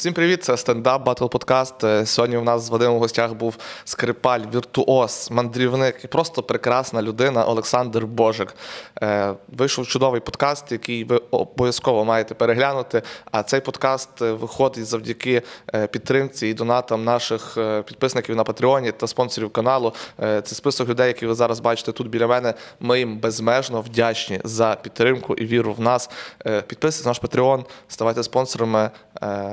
Всім привіт, це стендап Батл Подкаст. Е, Сьогодні у нас з Вадимом в гостях був скрипаль, віртуоз, мандрівник і просто прекрасна людина Олександр Божик. Е, Вийшов чудовий подкаст, який ви обов'язково маєте переглянути. А цей подкаст е, виходить завдяки підтримці і донатам наших підписників на Патреоні та спонсорів каналу. Це список людей, які ви зараз бачите тут біля мене. Ми їм безмежно вдячні за підтримку і віру в нас. Підписуйтесь на наш Patreon, ставайте спонсорами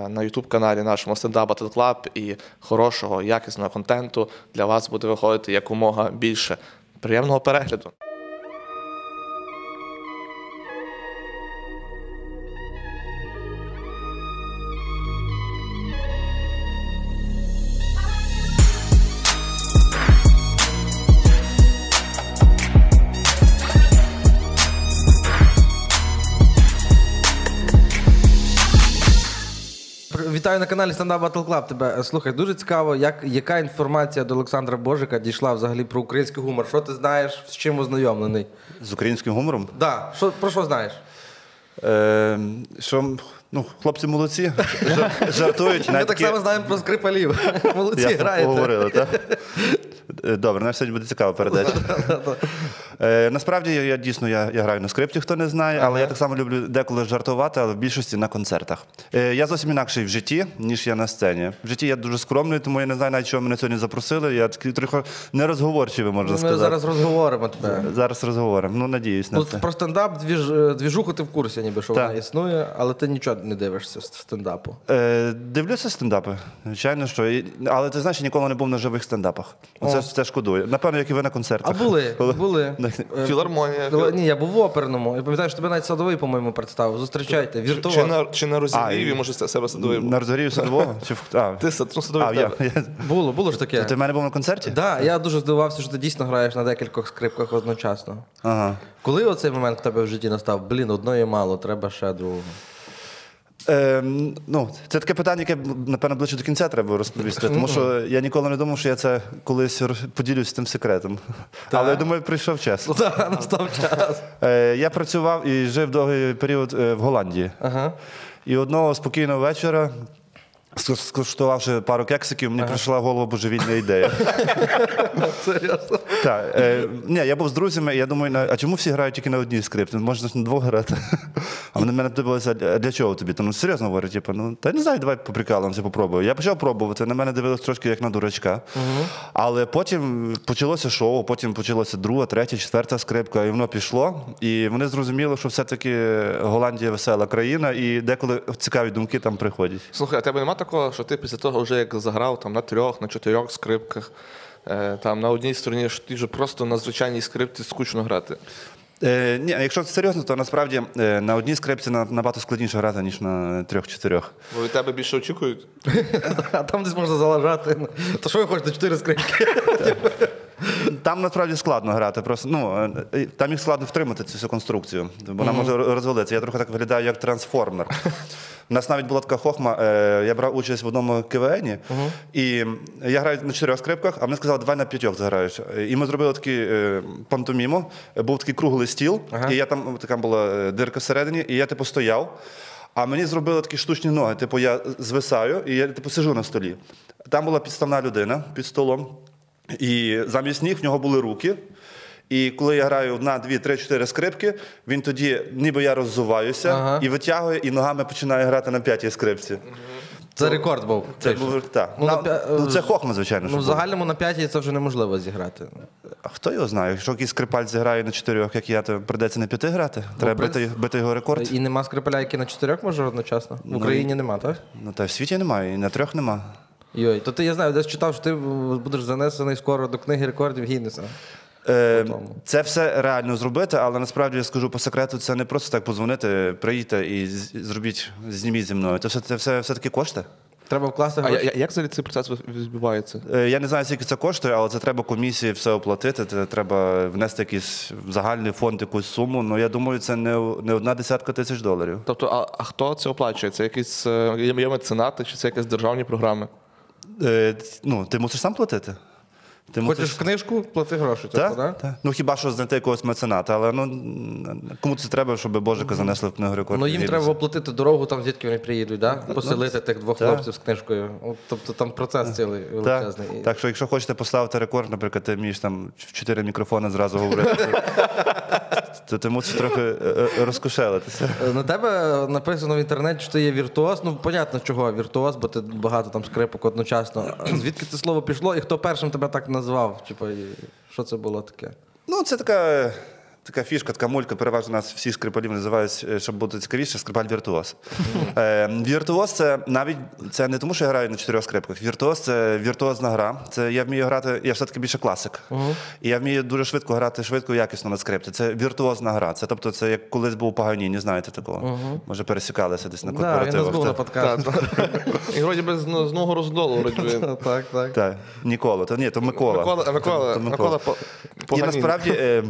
на YouTube каналі нашому Stand-Up Battle Club і хорошого, якісного контенту для вас буде виходити якомога більше. Приємного перегляду! Вітаю на каналі Stand Up Battle Club. Тебе Е, слухай, дуже цікаво, як яка інформація до Олександра Божика дійшла взагалі про український гумор. Що ти знаєш, з чим ознайомлений? З українським гумором. Да, що про що знаєш? Е, що ну, хлопці молодці, жар- жартують. Ми так само знаємо про скрипалів. Молодці граєте. говорили, так? Е, Добре, на сьогодні буде цікава передача. Е, насправді я, дійсно я, я граю на скрипті, хто не знає, але я так само люблю деколи жартувати, але в більшості на концертах. Е, я зовсім інакший в житті, ніж я на сцені. В житті я дуже скромний, тому я не знаю, навіть чого мене сьогодні запросили. Я такий трохи нерозговорчивий, можна Ми зараз розговоримо тебе. Зараз розговоримо. Ну, надіюсь на Ну, це. про стендап двіжуху ти в курсі, ніби що вона існує, але ти нічого не дивишся стендапу. Е, дивлюся стендапи, звичайно, що. Але ти знаєш, я ніколи не був на живих стендапах. Це, це шкодую. Напевно, як і ви на А були, Коли- були. Е, Філармонія. Філо- Ні, я був в оперному. Я пам'ятаю, що тебе навіть садовий, по-моєму, представив. Зустрічайте, віртуоз. Чи на, чи на Розігріві, може, себе садовий був? На розгорів садового? Чи в- а, Ти сад- ну, садовий а, в я, я, Було, було ж таке. Ти в мене був на концерті? Так, я дуже здивувався, що ти дійсно граєш на декількох скрипках одночасно. Ага. Коли оцей момент в тебе в житті настав? Блін, одної мало, треба ще другого. Ем, ну, це таке питання, яке напевно ближче до кінця треба розповісти, тому що я ніколи не думав, що я це колись поділюсь тим секретом. Але я думаю, прийшов час. Ну так, настав час. Е, я працював і жив довгий період е, в Голландії. Ага. І одного спокійного вечора, скуштувавши пару кексиків, мені прийшла в голову божевільна ідея. Серйозно. Так, е, ні, я був з друзями, і я думаю, на- а чому всі грають тільки на одній скрипці? Можна ж на двох грати. А вони мене дивилися, а для чого тобі? Та, ну серйозно говорю, типу, ну та не знаю, давай поприкалуємося, попробую. Я почав пробувати, на мене дивилися трошки як на дурачка. Але потім почалося шоу, потім почалася друга, третя, четверта скрипка, і воно пішло. І вони зрозуміли, що все-таки Голландія весела країна, і деколи цікаві думки там приходять. Слухай, а тебе нема такого, що ти після того, вже як заграв там, на трьох, на чотирьох скрипках, е, там на одній стороні, що ти вже просто на звичайній скрипці скучно грати. Е, ні, якщо серйозно, то насправді е, на одній скрипці набагато складніше грати, ніж на трьох-чотирьох. Бо від тебе більше очікують. А там десь можна залажати. То що ви хочете, чотири скрипки? Там насправді складно грати. Просто ну е, там їх складно втримати цю всю конструкцію. Вона може розвалитися. Я трохи так виглядаю як трансформер. У нас навіть була така хохма. е, Я брав участь в одному КВНі, і я граю на чотирьох скрипках, а мені сказали, давай на п'ятьох заграєш. І ми зробили такий е, пантоміму. Був такий круглий стіл, і я там така була е, дирка всередині, і я типу стояв. А мені зробили такі штучні ноги. Типу, я звисаю і я типу сижу на столі. Там була підставна людина під столом. І замість ніг в нього були руки. І коли я граю три, чотири скрипки, він тоді, ніби я роззуваюся Ага. і витягує, і ногами починає грати на п'ятій скрипці. Це рекорд був. Це був так. Ну, Ну, на п'я- ну, це хохма, звичайно. Ну, що в було. загальному на п'ятій це вже неможливо зіграти. А хто його знає? Якщо якийсь скрипаль зіграє на чотирьох, як я, то прийдеться на п'яти грати. Треба принцип- бити, бити його рекорд. І нема скрипаля, який на чотирьох може одночасно? В Україні нема, так? Ну та в світі немає, і на трьох нема. Йой, то ти я знаю, десь читав, що ти будеш занесений скоро до книги рекордів Гіннеса. Е, це все реально зробити, але насправді я скажу по секрету, це не просто так позвонити, приїдьте і зробіть, зніміть зі мною. Це все, це все, все таки кошти. Треба вкласти А я- як взагалі цей процес відбувається? Е, Я не знаю, скільки це коштує, але це треба комісії все оплатити. Це треба внести якийсь в загальний фонд якусь суму. Ну я думаю, це не, не одна десятка тисяч доларів. Тобто, а, а хто це оплачує? Це якісь е, є є меценати, чи це якісь державні програми? Е, ну, ти мусиш сам платити. Тому Хочеш мусиш... книжку, плати гроші. Типу, Так, да? Та. Ну хіба що знайти якогось мецената, але ну кому це треба, щоб Божика занесли в книгу рекордів. Ну їм треба оплатити дорогу, там звідки вони приїдуть, да? поселити тих двох та. хлопців з книжкою. От, Тобто там процес цілий величезний. Так, так що якщо хочете поставити рекорд, наприклад, ти вмієш там в чотири мікрофони зразу говорити, то ти мусиш трохи е, е, розкошелитися. Е, На тебе написано в інтернеті, що ти є віртуоз. Ну, понятно, чого віртуоз, бо ти багато там скрипок одночасно. Звідки це слово пішло і хто першим тебе так назвав? Типу, що це було таке? Ну, це така. Така фішка, така мулька, переважно нас всі скрипалів називають, е, щоб бути цікавіше, скрипаль віртуоз. Е, віртуоз це навіть це не тому, що я граю на чотирьох скрипках. Віртуоз це віртуозна гра. Це я вмію грати, я все-таки більше класик. І я вмію дуже швидко грати швидко і якісно на скрипці. Це віртуозна гра. Це тобто, це як колись був Паганіні, знаєте такого. Може, пересікалися десь на Да, корпоративах. на Це- І вроді би з, з ногу роздолу, вроді. Так, так. Так, Нікола. То ні, то Микола. Микола, Микола, Микола, І насправді е,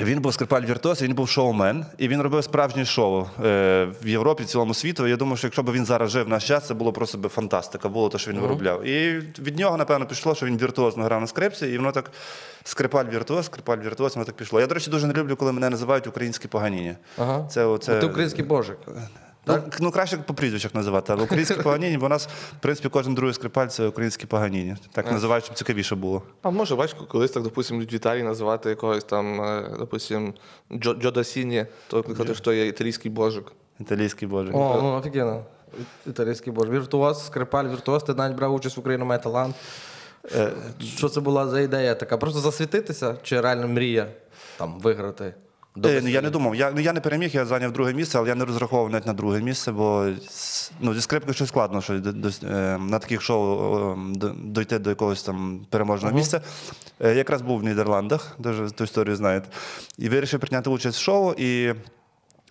він був скрипаль віртуоз, він був шоумен, і він робив справжнє шоу е, в Європі, в цілому світу. Я думаю, що якщо б він зараз жив в наш час, це було просто би фантастика, було те, що він виробляв. І від нього, напевно, пішло, що він віртуозно грав на скрипці, і воно так скрипаль віртуоз, скрипаль віртуоз, воно так пішло. Я, до речі, дуже не люблю, коли мене називають українські поганіні. Ага. Це, оце... Ти український божик. Ну, к- ну, краще по прізвищах називати, але українські поганіні, бо у нас, в принципі, кожен другий скрипаль це українські поганіні. Так називають, щоб цікавіше було. А може, бачиш, колись так, допустим, в Італії називати якогось там, е, допустим, Джо, Джо Дасіні, то казати, що є італійський божик. Італійський боже. О, ну офігенно. Італійський божик. Віртуоз, скрипаль, віртуоз, ти навіть брав участь в Україну має талант. Е, Що це була за ідея така? Просто засвітитися чи реально мрія там виграти? Е, ну, я не думав. Я, ну, я не переміг, я зайняв друге місце, але я не розраховував навіть на друге місце, бо с- ну, зі скрипкою щось складно, що до- до- е, на таких шоу е, до- дойти до якогось там переможного місця. Е, якраз був в Нідерландах, дуже ту історію знаєте, і вирішив прийняти участь в шоу. І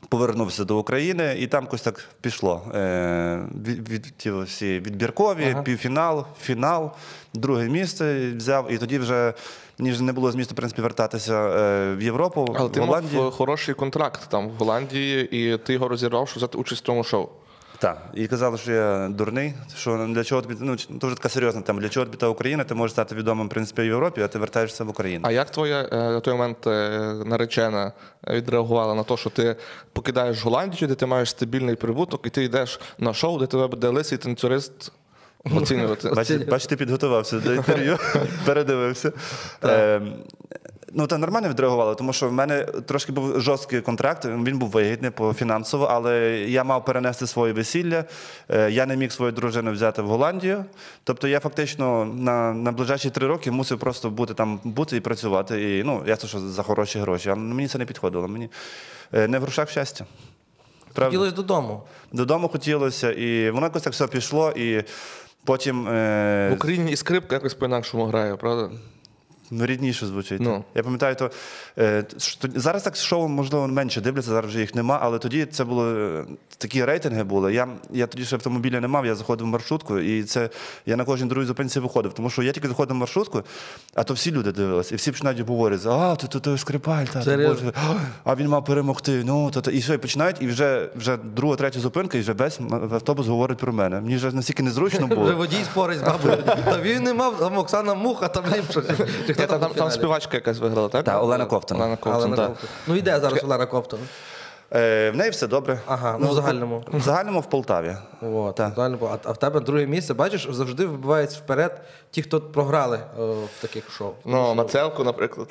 Повернувся до України, і там якось так пішло. Е, від, від, ті всі відбіркові, півфінал, фінал, друге місце взяв, і тоді вже мені ж не було змісту в принципі, вертатися е, в Європу, Але в ти Голландію. мав е, хороший контракт там в Голландії, і ти його розірвав, щоб взяти участь в тому шоу. Так, і казали, що я дурний, що для чого тобі, ну, це вже така серйозна тема, для чого тобі та Україна, ти можеш стати відомим в принципі в Європі, а ти вертаєшся в Україну. А як твоя е, на той момент наречена відреагувала на те, що ти покидаєш Голландію, де ти маєш стабільний прибуток, і ти йдеш на шоу, де тебе буде лисий танцюрист оцінювати? Бачите, бачите, підготувався до інтерв'ю, передивився. Е, ну, та нормально відреагували, тому що в мене трошки був жорсткий контракт, він був вигідний по фінансово, але я мав перенести своє весілля. Е, я не міг свою дружину взяти в Голландію. Тобто я фактично на, на ближайші три роки мусив просто бути там бути і працювати. І ну, ясно, що за хороші гроші. А мені це не підходило. Мені е, не в грошах щастя. Правда? Хотілося додому. Додому хотілося, і воно якось так все пішло, і потім. Е, В Україні і скрипка якось по-інакшому грає, правда? Ну, рідніше звучить. Ну. Я пам'ятаю, то, е, що, зараз так шоу, можливо, менше дивляться, зараз вже їх нема, але тоді це було е, такі рейтинги були. Я, я тоді ще автомобіля не мав, я заходив в маршрутку, і це я на кожній другій зупинці виходив. Тому що я тільки заходив в маршрутку, а то всі люди дивилися, і всі починають говорити: а, то, то, то скрипаль, та, Серйозно? Боже, а він мав перемогти. Ну, то, то. І все, і починають, і вже, вже друга, третя зупинка, і вже весь автобус говорить про мене. Мені вже настільки незручно Вже було. водій спорить з бабою. Та він не мав, там Оксана Муха, там Там, там, співачка якась виграла, так? Так, Олена Ковтун. Олена Ковтун, Олена так. Ковтун. Ну йде зараз Олена Ковтун. Е, в неї все добре. Ага, ну в загальному. В загальному в Полтаві. От, Так. а, а в тебе друге місце, бачиш, завжди вибиваються вперед ті, хто програли е, в таких шоу. Ну, Мацелку, наприклад.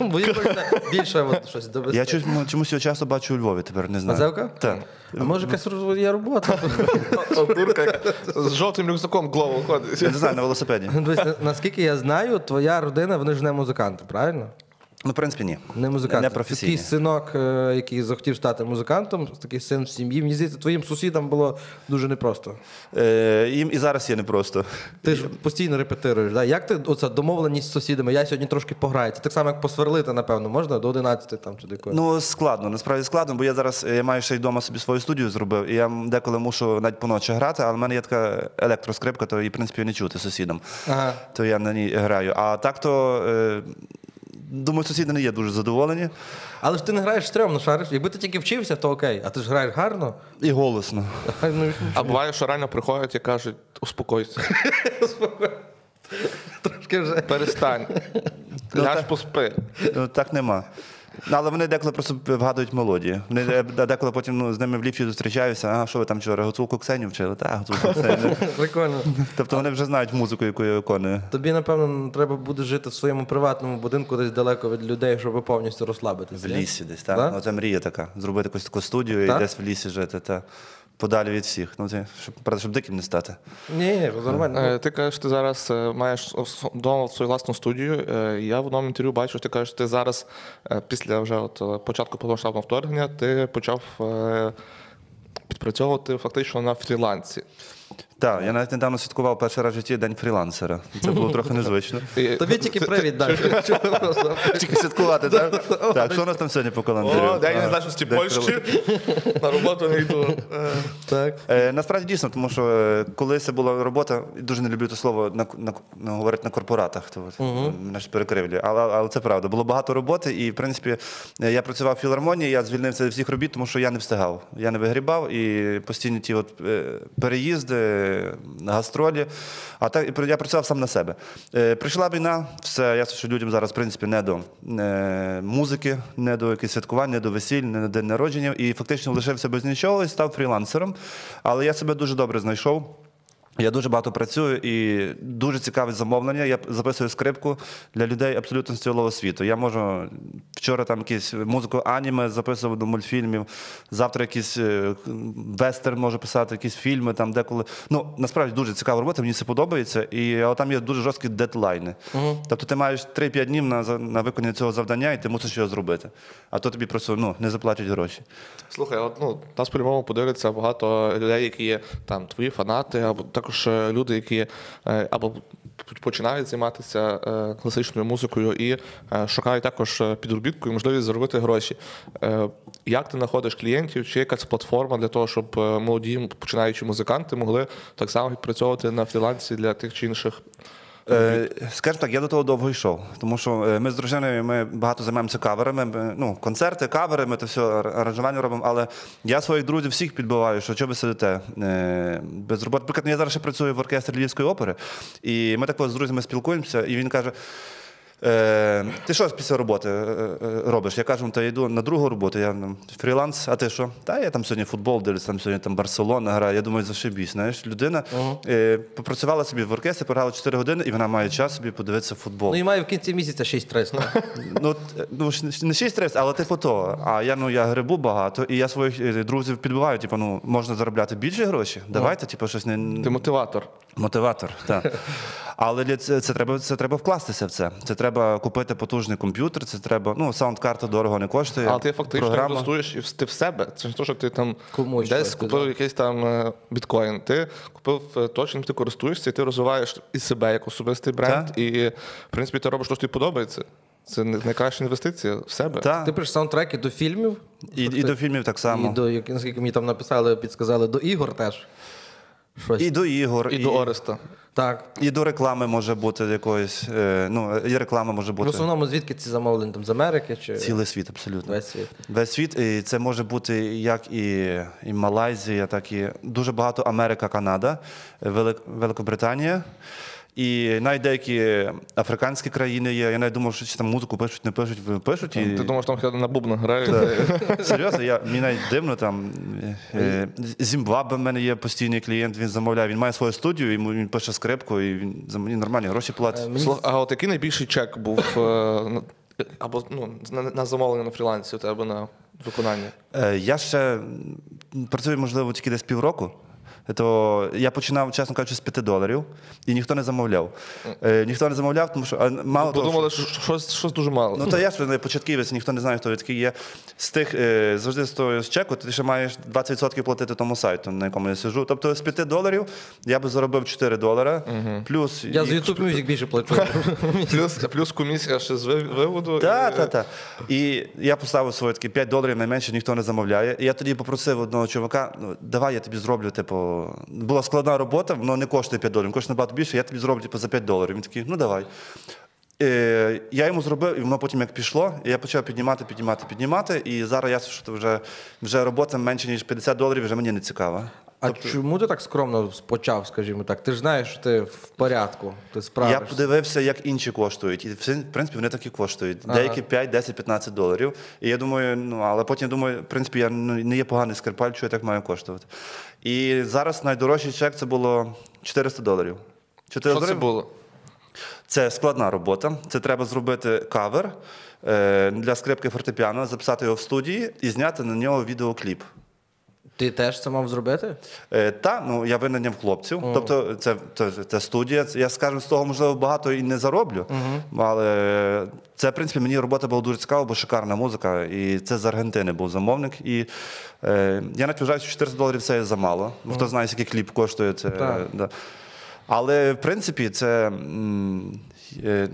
Бо їм хочеться більше от, щось довести. Я чомусь, чомусь його часто бачу у Львові, тепер не знаю. Мазевка? Так. А може якась є робота? Турка з жовтим рюкзаком главу ходить. Я не знаю, на велосипеді. Дивись, на- Наскільки я знаю, твоя родина, вони ж не музиканти, правильно? Ну, в принципі, ні. Не музиканти. Не професійні. Такий синок, е, який захотів стати музикантом, такий син в сім'ї. Мені здається, твоїм сусідам було дуже непросто. Е, їм і зараз є непросто. Ти ж постійно репетируєш. Да? Як ти оця домовленість з сусідами? Я сьогодні трошки пограю. Це так само, як посверлити, напевно, можна до 11 там чи до якої? Ну, складно, насправді складно, бо я зараз е, я маю ще й вдома собі свою студію зробив, і я деколи мушу навіть поночі грати, але в мене є така електроскрипка, то її, в принципі, не чути сусідам. Ага. То я на ній граю. А так то. Е, Думаю, сусіди не є дуже задоволені. Але ж ти не граєш стрьомно, шариш. Якби ти тільки вчився, то окей. А ти ж граєш гарно. І голосно. Ну, А буває, що реально приходять і кажуть, успокойся. Трошки вже. Перестань. Ляж поспи. Ну, так нема. Ну, але вони деколи просто вгадують мелодії. Вони деколи потім ну, з ними в ліфті зустрічаюся, а що ви там вчора, гуцулку Ксенію вчили? Так, гуцулку Ксенію. Прикольно. Тобто вони вже знають музику, яку я виконую. Тобі, напевно, треба буде жити в своєму приватному будинку десь далеко від людей, щоб повністю розслабитися. В лісі десь, так? Ну, мрія така. Зробити якусь таку студію і десь в лісі жити, та подалі від всіх. Ну, це, щоб, правда, щоб диким не стати. Ні, ні, нормально. Е, Ти кажеш, ти зараз е, маєш вдома свою власну студію. Е, Я в одному інтерв'ю бачу, що ти кажеш, ти зараз, е, після вже от початку повномасштабного вторгнення, ти почав е, підпрацьовувати фактично на фрілансі. Так, я навіть недавно святкував перший раз в житті день фрілансера. Це було трохи незвично. Тобі тільки привід далі. Тільки святкувати, так? Так, що у нас там сьогодні по календарю? О, День незалежності Польщі. На роботу не йду. Так. Е, насправді дійсно, тому що е, коли це була робота, дуже не люблю це слово на, на, говорити на корпоратах, мене ж перекривлює. Але, це правда. Було багато роботи, і в принципі е, я працював в філармонії, я звільнився від всіх робіт, тому що я не встигав. Я не вигрібав і постійні ті от, переїзди, гастролі. А так я працював сам на себе. Е, прийшла війна, все ясно, що людям зараз в принципі не до е, музики, не до якихось святкувань, не до весіль, не до день народження. І фактично лишився без нічого і став фрілансером. Але я себе дуже добре знайшов. Я дуже багато працюю і дуже цікаве замовлення. Я записую скрипку для людей абсолютно з цілого світу. Я можу вчора там якісь музику аніме записував до мультфільмів. Завтра якийсь е, вестерн можу писати, якісь фільми там деколи. Ну насправді дуже цікава робота, мені це подобається. І але там є дуже жорсткі дедлайни. Тобто ти маєш 3-5 днів на, на виконання цього завдання, і ти мусиш його зробити. А то тобі просто ну, не заплатять гроші. Слухай, от, ну, нас по-любому подивляться багато людей, які є там твої фанати, або також е, люди, які е, або починають займатися е, класичною музикою і шукають також підробітку і можливість заробити гроші. Як ти знаходиш клієнтів? Чи якась платформа для того, щоб молоді починаючі музиканти могли так само відпрацьовувати на фрілансі для тих чи інших? Е, скажімо так, я до того довго йшов, тому що е, ми з дружиною ми багато займаємося каверами. ми, Ну, концерти, кавери, ми то все аранжування робимо. Але я своїх друзів всіх підбиваю, що чого ви сидите е, без роботи. Наприклад, я зараз ще працюю в оркестрі Львівської опери, і ми так з друзями спілкуємося, і він каже. Е, ти що після роботи е, е, робиш? Я кажу, та я йду на другу роботу, я ну, фріланс, а ти що? Та я там сьогодні футбол дивлюся, там сьогодні там Барселона грає. Я думаю, зашибісь. Знаєш, людина е, попрацювала собі в оркестрі, програла 4 години, і вона має час собі подивитися футбол. Ну і маю в кінці місяця 6 трес. Ну, ну ж не 6 300, але типу то. А я ну я грибу багато, і я своїх е, друзів підбиваю. Типу, ну можна заробляти більше гроші. Давайте, типу, щось не Ти мотиватор. Мотиватор, так. Але для це, це треба це треба вкластися в це. Це треба купити потужний комп'ютер, це треба. Ну, саундкарта дорого не коштує. Але ти фактично програма. інвестуєш і в- ти в себе. Це не те, що ти там Комусь десь щось купив якийсь там е, біткоін. Ти купив е, то, чим ти користуєшся, і ти розвиваєш і себе як особистий бренд. Так. І, в принципі, ти робиш те, що тобі подобається. Це не- найкраща інвестиція в себе. Та. Ти пишеш саундтреки до фільмів. І, і до фільмів так само. І до, наскільки мені там написали, підсказали, до ігор теж. Щось. І до ігор, І до Ореста. Так. і до реклами може бути якоїсь. Е, ну, і реклама може В бути. основному звідки ці замовлення? Там з Америки чи Цілий світ, абсолютно. весь світ? Весь світ, і це може бути як і, і Малайзія, так і дуже багато Америка, Канада, Велик, Великобританія. І навіть деякі африканські країни є. Я навіть думав, що чи там музику пишуть, не пишуть, пишуть. І... Ти думаєш, там хто на бубнах грають? Серйозно, я, мені навіть дивно там. Е, Зімбабве в мене є постійний клієнт, він замовляє. Він має свою студію, йому він пише скрипку, і він за мені нормальні гроші платить. Слух- А от який найбільший чек був е, або ну, на, замовлення на фрілансі у тебе на виконання? Е, Я ще працюю, можливо, тільки десь півроку. То я починав, чесно кажучи, з 5 доларів, і ніхто не замовляв. Е, ніхто не замовляв, тому що а, мало того, Подумали, що- що щось, щось дуже мало. Ну, то я ж не початківець, ніхто не знає, хто такий є. З тих е, завжди з того з чеку, ти ще маєш 20% платити тому сайту, на якому я сиджу. Тобто з 5 доларів я би заробив 4 долари. Плюс Я з і- YouTube Music більше плачу. Плюс, плюс комісія ще з ви- виводу. Так, і- так, так. І я поставив своє такі 5 доларів найменше, ніхто не замовляє. І я тоді попросив одного чувака: ну давай я тобі зроблю, типу, була складна робота, воно не коштує 5 доларів, коштує набагато більше, я тобі зроблю типу, за 5 доларів. Він такий, ну давай. І я йому зробив, і воно потім як пішло, і я почав піднімати, піднімати, піднімати. І зараз я що вже, вже робота менше, ніж 50 доларів, вже мені не цікава. А чому ти так скромно почав, скажімо так? Ти ж знаєш, що ти в порядку, ти справишся. Я подивився, як інші коштують. І в принципі, вони так і коштують. Деякі 5, 10, 15 доларів. І я думаю, ну але потім думаю, в принципі, я ну, не є поганий скрипаль, що я так маю коштувати. І зараз найдорожчий чек це було 400 доларів. 400 Що це доларів було? Це складна робота. Це треба зробити кавер е, для скрипки фортепіано, записати його в студії і зняти на нього відеокліп. Ти теж це мав зробити? Е, та, ну я винайняв хлопців. Тобто, це, це, це студія. Я скажу, з того можливо багато і не зароблю. Але це, в принципі, мені робота була дуже цікава, бо шикарна музика. І це з Аргентини був замовник. І е, я навіть вважаю, що 400 доларів це є замало. Бо хто знає, скільки кліп коштує, це. Так. Да. Але в принципі, це. м, е,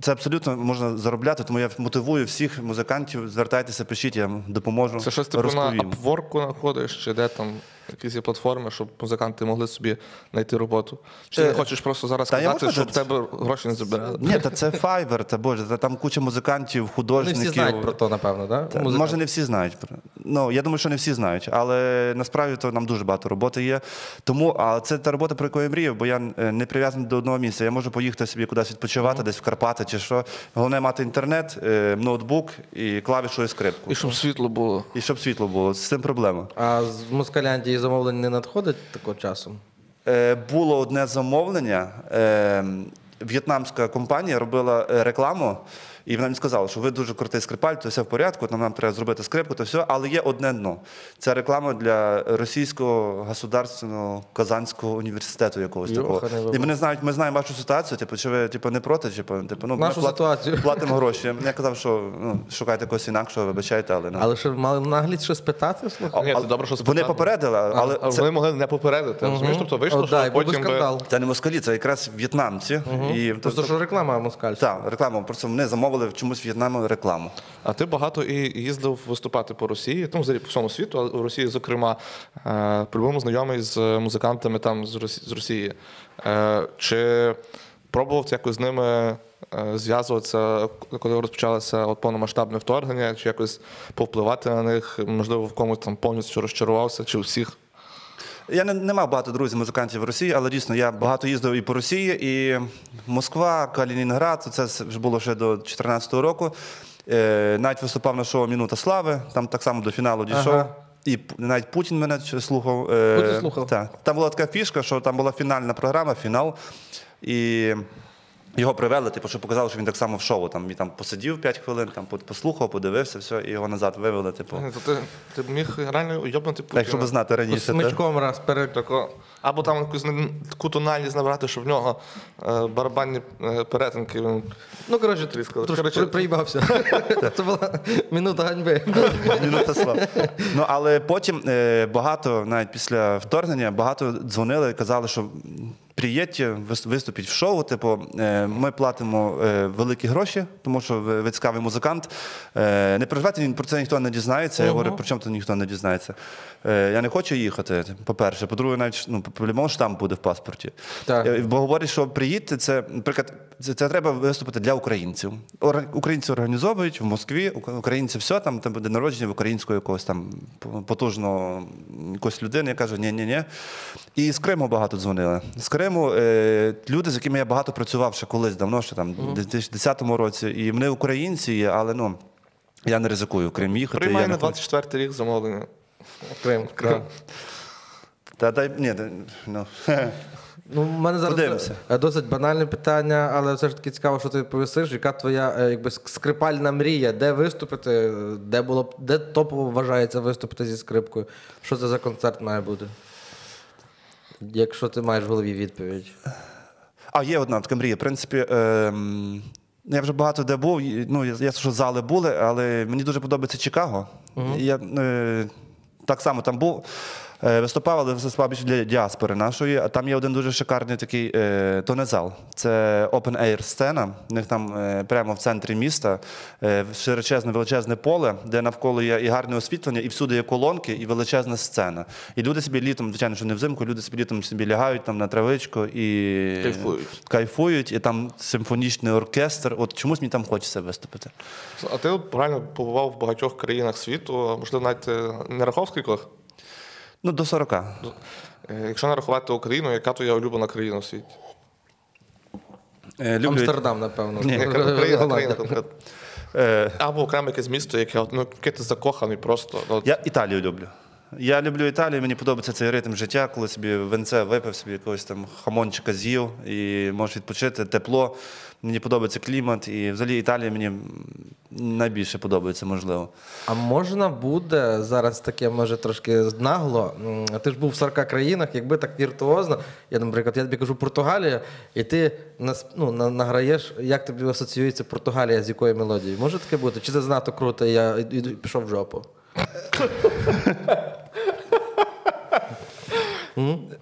Це абсолютно можна заробляти, тому я мотивую всіх музикантів. Звертайтеся, пишіть, я вам допоможу. Це щось типу на. Upwork знаходиш, чи де там якісь платформи, щоб музиканти могли собі знайти роботу. Чи Е, не хочеш просто зараз та можу щоб це- тебе гроші не забирали? Ні, та це Fiverr, та боже, та там куча музикантів, Не художників. всі знають про то, напевно, так? Та, Може, не всі знають. про- Ну, я думаю, що не всі знають, але насправді то нам дуже багато роботи є. Тому, а це та робота, про яку я мрію, бо я е, не прив'язаний до одного місця. Я можу поїхати собі кудись відпочивати, десь в Карпати чи що. Головне мати інтернет, е, ноутбук і клавішу і скрипку. І щоб світло було. І щоб світло було. З цим проблема. А з Москаляндії замовлень не надходить такого часу? Е, було одне замовлення. Е, в'єтнамська компанія робила рекламу, і вона мені сказала, що ви дуже крутий скрипаль, то все в порядку, там нам треба зробити скрипку, то все, але є одне дно. Це реклама для російського государственного казанського університету якогось такого. І вони знають, ми знаємо вашу ситуацію, типу, чи ви типу, не проти, типу, типу, ну, ми Нашу ситуацію. платимо гроші. Я казав, що ну, шукайте когось інакшого, вибачайте, але ну. Але що мали наглість щось питати? Слухай? Ні, це добре, що Вони попередили, але а це, вони могли не попередити. Розумієш, тобто вийшло, О, що да, потім би... скандал. це не москалі, це якраз в'єтнамці. І, Просто що реклама москальська. Так, реклама. Просто вони замовили чомусь В'єтнаму рекламу. А ти багато і їздив виступати по Росії, ну, взагалі по всьому світу, але у Росії, зокрема, е, по-любому знайомий з музикантами там з Росії. Е, чи пробував якось з ними е, зв'язуватися, коли розпочалося повномасштабне вторгнення, чи якось повпливати на них, можливо, в комусь там повністю розчарувався, чи у всіх? Я не, не мав багато друзів музикантів в Росії, але дійсно я багато їздив і по Росії, і Москва, Калінінград. Це вже було ще до 2014 року. Е, навіть виступав на шоу Мінута слави, там так само до фіналу дійшов. Ага. І навіть Путін мене слухав. Е, Путін слухав? Та. Там була така фішка, що там була фінальна програма, фінал. І його привели, типу, що показали, що він так само в шоу. Там, він там посидів 5 хвилин, там послухав, подивився, все, і його назад вивели. Типу. То ти, ти б міг реально уйобнути Путіна? Якщо б знати раніше. смичком раз перед. Тако, або там якусь таку тональність набрати, щоб в нього е, барабанні е, перетинки. Він... Ну, коротше, Тріскали. Коротше- приїбався. Це була минута ганьби. Мінута слава. Ну але потім е, багато, навіть після вторгнення, багато дзвонили і казали, що. Вис- виступіть в шоу. Типу, е, ми платимо е, великі гроші, тому що ви, ви цікавий музикант. Е, не переживайте, ні- про це ніхто не дізнається. Я говорю, про чому то ніхто не дізнається. Я не хочу їхати. По-перше, по-друге, навіть ну, по-любому штамп буде в паспорті. Так. Бо говорять, що приїдьте, це, наприклад, це, це треба виступити для українців. Українці організовують в Москві, українці все, там, там буде народження в українського якогось там потужного якоїсь людини, яка каже, ні, ні, ні. І з Криму багато дзвонили. З Криму е, люди, з якими я багато працював ще колись давно, ще там, в 2010 році, і вони українці є, але ну. Я не ризикую в Крим їхати. Приймає я на не хочу. 24 рік замовлення. Крим. Крим. Та дай ні, ну. Ну, в мене зараз Подивимося. е, досить банальне питання, але все ж таки цікаво, що ти повісиш. Яка твоя е, якби скрипальна мрія? Де виступити? Де було б- де топово вважається виступити зі скрипкою? Що це за концерт має бути? Якщо ти маєш в голові відповідь. А є одна така мрія. В принципі, ем, я вже багато де був. Ну, я, що зали були, але мені дуже подобається Чикаго. Я е, так само там був. Виступав, але виступав більше для діаспори нашої. А там є один дуже шикарний такий е, тонезал. Це open air сцена. У них там е, прямо в центрі міста е, широчезне величезне поле, де навколо є і гарне освітлення, і всюди є колонки, і величезна сцена. І люди собі літом, звичайно, що не взимку, люди собі літом собі лягають там на травичку і Кайфують. кайфують, і там симфонічний оркестр. От чомусь мені там хочеться виступити. А ти от реально побував в багатьох країнах світу, можливо, навіть не рахов скількох? Ну, до 40. Е, Якщо нарахувати Україну, яка твоя улюблена країна у світі? Е, люблю... Амстердам, напевно. Ні, Яка Україна, Україна конкретно. Е, Або окреме якесь місто, яке, ну, яке ти закоханий просто. От, Я Італію люблю. Я люблю Італію, мені подобається цей ритм життя, коли собі венце випив, собі якогось там хамончика з'їв і можеш відпочити, тепло. Мені подобається клімат, і взагалі Італія мені найбільше подобається, можливо. А можна буде зараз таке, може, трошки нагло. Ти ж був в 40 країнах, якби так віртуозно. Я, наприклад, я тобі кажу Португалія, і ти ну, награєш, як тобі асоціюється Португалія з якою мелодією. Може таке бути? Чи це занадто круто, і я іду- пішов в жопу?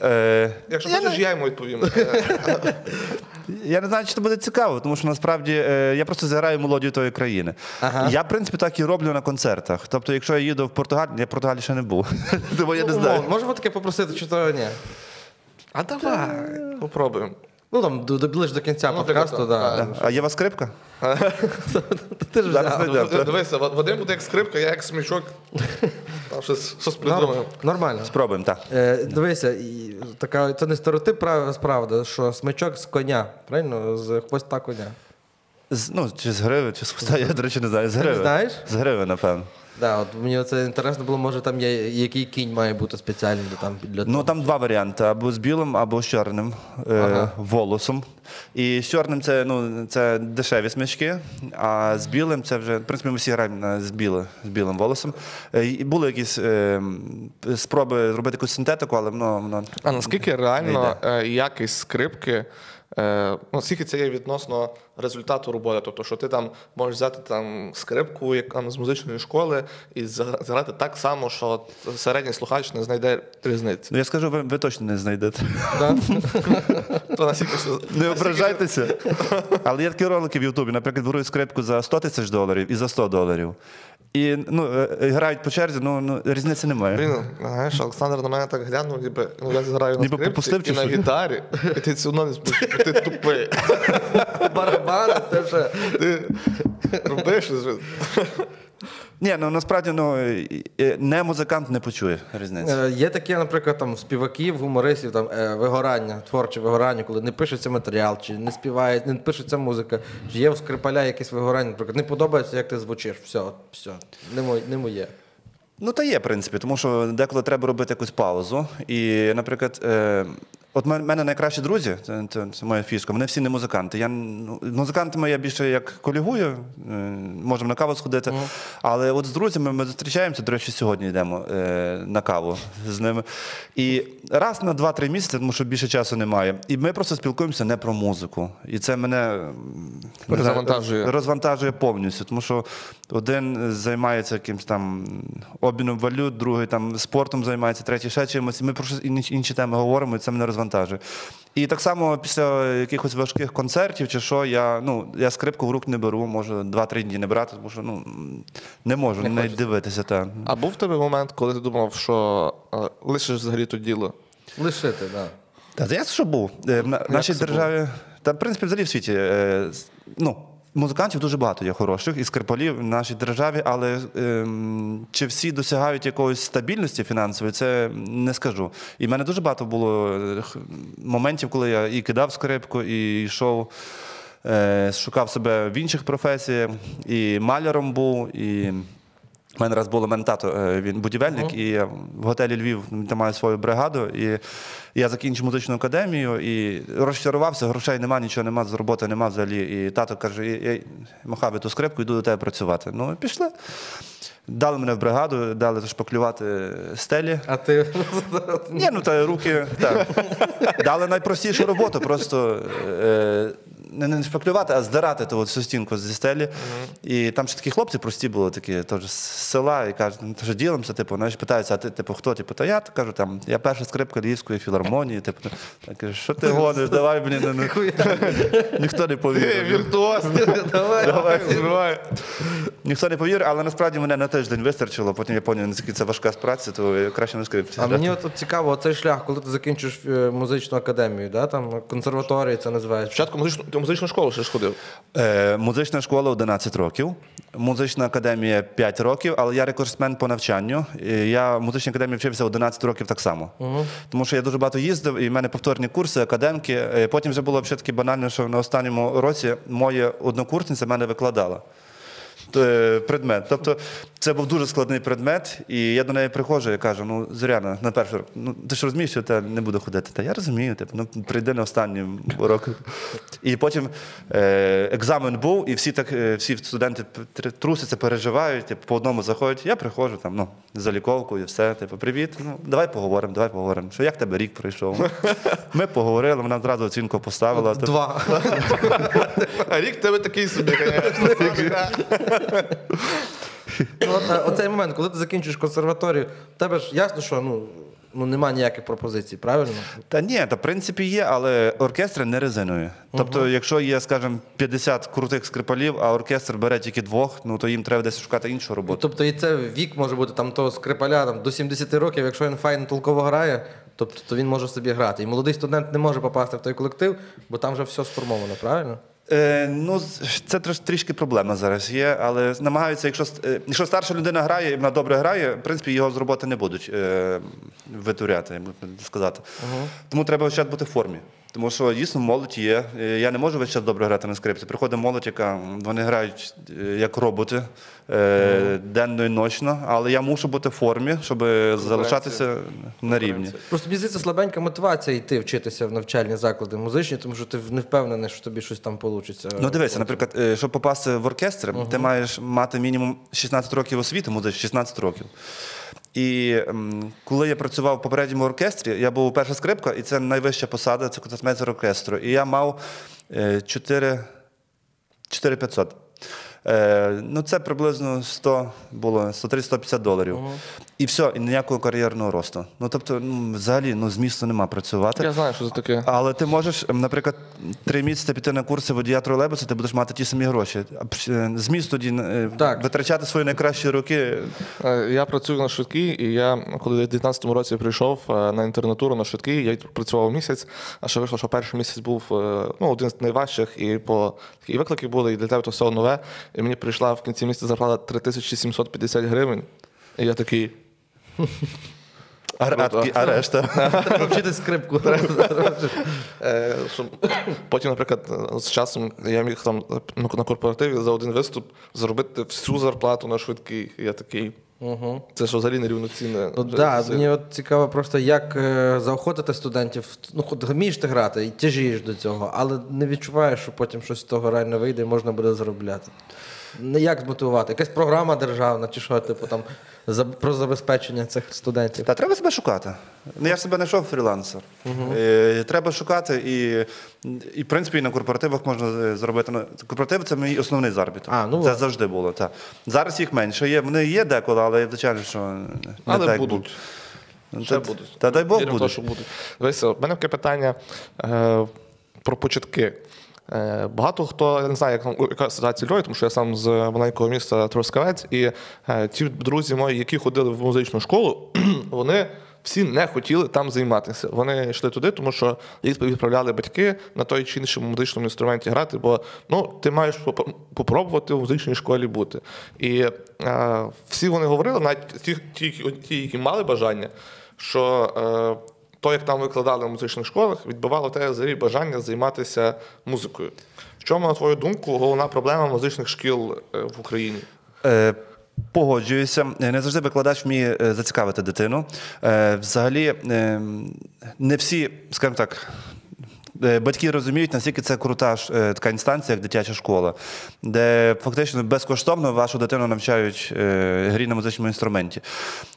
Е, Якщо хочеш, я йому відповім. Я не знаю, чи це буде цікаво, тому що насправді е, я просто зіграю мелодію тої країни. Ага. Я, в принципі, так і роблю на концертах. Тобто, якщо я їду в Португалію, я в Португалії ще не був. Тому я не знаю. Ну, Можемо таке попросити, чи то ні? А давай, попробуємо. Ну там до, до, ближче до кінця Ну, подкасту, так, да. так. А є у вас скрипка? Ти ж Зараз взяв. знайдемо. Ну, Дивися, Ва- Вадим буде як скрипка, я як смічок. Там щось, щось придумаємо. Нормально. Спробуємо, так. Е, дивися, і така, це не стереотип, прав- справда, що смичок з коня, правильно? З хвоста коня. З, ну, чи з гриви, чи з хвоста, я, до речі, не знаю. З Ти гриви. знаєш? З гриви, напевно. Да, от мені це інтересно було, може там є який кінь має бути спеціальний для там для Ну там два варіанти: або з білим, або з чорним е, Ага. волосом. І з чорним це, ну, це дешеві смички, а з білим це вже, в принципі, ми всі граємо на, з, біле, з білим волосом. Е, І були якісь е, спроби зробити якусь синтетику, але воно. воно А наскільки реально е, якість скрипки, наскільки це є відносно результату роботи? Тобто, що ти там можеш взяти там скрипку як, з музичної школи і за- заграти так само, що середній слухач не знайде різниці. Ну я скажу, ви, ви точно не знайдете. То Не ображайтеся. Але є такі ролики в Ютубі, наприклад, беруть скрипку за 100 тисяч доларів і за 100 доларів. І ну, е, е, грають по черзі, ну, ну різниці немає. Блін, знаєш, Олександр на мене так глянув, ніби ну, я граю на скрипці і на гітарі, і ти все одно не зможеш, ти тупий. Барабани, це вже. Ти робиш. Ні, ну насправді ну, не музикант не почує різниці. Е, Є таке, наприклад, там співаків, гумористів, там е, вигорання, творче вигорання, коли не пишеться матеріал, чи не співає, не пишеться музика. Чи є у скрипаля якесь вигорання, наприклад, не подобається, як ти звучиш. Все, все, не моє. Не моє. Ну, та є, в принципі, тому що деколи треба робити якусь паузу. І, наприклад, е, от в мене найкращі друзі, це, це, це моя фішка, вони всі не музиканти. Я, ну, музикантами я більше як колігую, е, можемо на каву сходити. Але от з друзями ми зустрічаємося, до речі, сьогодні йдемо е, на каву з ними. І раз на 2-3 місяці, тому що більше часу немає. І ми просто спілкуємося не про музику. І це мене Розвантажує. розвантажує повністю, тому що один займається якимось там обміном валют, другий там спортом займається, третій ще чимось. І ми про інші теми говоримо, і це мене розвантажує. І так само після якихось важких концертів чи що, я, ну, я скрипку в рук не беру, можу 2-3 дні не брати, тому що ну, не можу не, дивитися. Та. А був в тебе момент, коли ти думав, що а, лишиш взагалі то діло? Лишити, так. Та ясно, що був. Е, В нашій державі, та в принципі, взагалі в світі. е, Ну, музикантів дуже багато є хороших і скрипалів в нашій державі, але ем, чи всі досягають якоїсь стабільності фінансової, це не скажу. І в мене дуже багато було е, моментів, коли я і кидав скрипку, і йшов. е, Шукав себе в інших професіях, і маляром був, і у мене раз було мене тато, е, він будівельник, і я в готелі Львів там маю свою бригаду. І я закінчив музичну академію і розчарувався, грошей нема, нічого нема, з роботи нема взагалі. І тато каже: я, махав ту скрипку, йду до тебе працювати. Ну, пішли. Дали мене в бригаду, дали шпаклювати стелі. А ти Ні, ну та руки так. Дали найпростішу роботу, просто е, не, не шпаклювати, а здирати ту от всю стінку зі стелі. І там ще такі хлопці прості були, такі теж з села, і кажуть, ну то що ділимося, типу, знаєш, питаються, а ти типу, хто? Типу, та я то кажу, там, я перша скрипка Львівської філармонії. Типу, я кажу, що ти гониш, давай мені не, не, ніхто не повірив. Віртуоз! давай. Давай, зривай. Ніхто не повірив, але насправді мене на тиждень вистачило, потім я поняв, наскільки це важка праця, то я краще на скрипці. А мені от, от цікаво, цей шлях, коли ти закінчиш е, музичну академію, да? там консерваторію це називається. Спочатку музичну, ти музичну школу ще ж ходив. Е, музична школа 11 років, музична академія 5 років, але я рекордсмен по навчанню. І Я в музичній академії вчився 11 років так само. Тому що я дуже багато їздив, і в мене повторні курси, академки. Е, Потім вже було взагалі таки банально, що на останньому році моя однокурсниця мене викладала. Е, Предмет. Тобто це був дуже складний предмет, і я до неї приходжу і кажу: ну, Зоряна, на перший рок, ну ти ж розумієш, що я не буду ходити. Та я розумію, типу, ну прийди на останній урок. І потім е, екзамен був, і всі так, е, всі студенти трусяться, переживають, типу, по одному заходять. Я приходжу там, ну, за ліковкою, все, типу, привіт. Ну, давай поговоримо, давай поговоримо. Що як тебе рік пройшов? Ми поговорили, вона одразу оцінку поставила. Два. А рік тебе такий собі, звісно. Ну, от, е, оцей момент, коли ти закінчуєш консерваторію, в тебе ж ясно, що ну, ну нема ніяких пропозицій, правильно? Та ні, та в принципі є, але оркестри не резинові. Тобто, якщо є, скажімо, 50 крутих скрипалів, а оркестр бере тільки двох, ну то їм треба десь шукати іншу роботу. Тобто і це вік може бути там того скрипаля там, до 70 років, якщо він файно толково грає, тобто то він може собі грати. І молодий студент не може попасти в той колектив, бо там вже все сформовано, правильно? Е, ну, це трішки проблема зараз є, але намагаються, якщо, е, якщо старша людина грає і вона добре грає, в принципі, його з роботи не будуть е, витуряти, як сказати. Угу. Тому треба бути в формі. Тому що дійсно молодь є. Е, Я не можу весь час добре грати на скрипці. Приходить молодь, яка вони грають е, як роботи е, денно і ночно, але я мушу бути в формі, щоб залишатися на рівні. Просто мені здається, слабенька мотивація йти вчитися в навчальні заклади музичні, тому що ти не впевнений, що тобі щось там вийде. Ну дивися, наприклад, е, щоб попасти в оркестр, ти маєш мати мінімум 16 років освіти, музичної 16 років. І ем, коли я працював в попередньому оркестрі, я був перша скрипка, і це найвища посада, це концертмейстер оркестру. І я мав е, 4 4500. Е, ну, це приблизно 100 було 130-150 доларів. І все, і ніякого кар'єрного росту. Ну, тобто, ну, взагалі, ну, змісту нема працювати. Я знаю, що це таке. Але ти можеш, наприклад, три місяці піти на курси водія тролейбуса, ти будеш мати ті самі гроші. Е, Зміст тоді е, Так. витрачати свої найкращі роки. Я працюю на швидкій, і я, коли в 19-му році прийшов на інтернатуру на швидкій, я працював місяць, а ще вийшло, що перший місяць був ну, один з найважчих, і по такі виклики були, і для тебе то все нове. І мені прийшла в кінці місяця зарплата 3750 гривень. І я такий. А, а, а решта. Треба вчити скрипку. Е, потім, наприклад, з часом я міг там на на корпоративі за один виступ заробити всю зарплату на швидкий. Я такий. Це ж взагалі нерівноцінне. Ну да, мені от цікаво просто, як е, заохотити студентів. Ну, хоч вмієш ти грати і тяжієш до цього, але не відчуваєш, що потім щось з того реально вийде і можна буде заробляти. Ну, Як змотивувати? Якась програма державна, чи що, типу там за, про забезпечення цих студентів. Та треба себе шукати. Ну, я ж себе знайшов фрілансер. Е, Треба шукати, і, і в принципі і на корпоративах можна е, зробити. Ну, Корпоративи це мій основний заробіток. А, ну це завжди було. Так. Зараз їх менше є. Вони є деколи, але звичайно, що не Але так будуть. Ще Та- будуть. Та дай Бог Віримо в буде. те, що будуть. Дивися, в мене таке питання е, про початки. Е, багато хто, я не знаю, як, яка ситуація Львові, тому що я сам з маленького міста Трускавець, і е, ті друзі мої, які ходили в музичну школу, вони всі не хотіли там займатися. Вони йшли туди, тому що їх відправляли батьки на той чи іншому музичному інструменті грати, бо ну, ти маєш попробувати в музичній школі бути. І е, всі вони говорили, навіть ті, ті, ті, які мали бажання, що е, то, як там викладали в музичних школах, відбивало те взагалі бажання займатися музикою. В чому, на твою думку, головна проблема музичних шкіл е, в Україні? Е, Погоджуюся. Не завжди викладач вміє е, зацікавити дитину. Е, Взагалі, е, не всі, скажімо так. Е, Батьки розуміють, наскільки це крута е, така інстанція, як дитяча школа, де фактично безкоштовно вашу дитину навчають е, грі на музичному інструменті.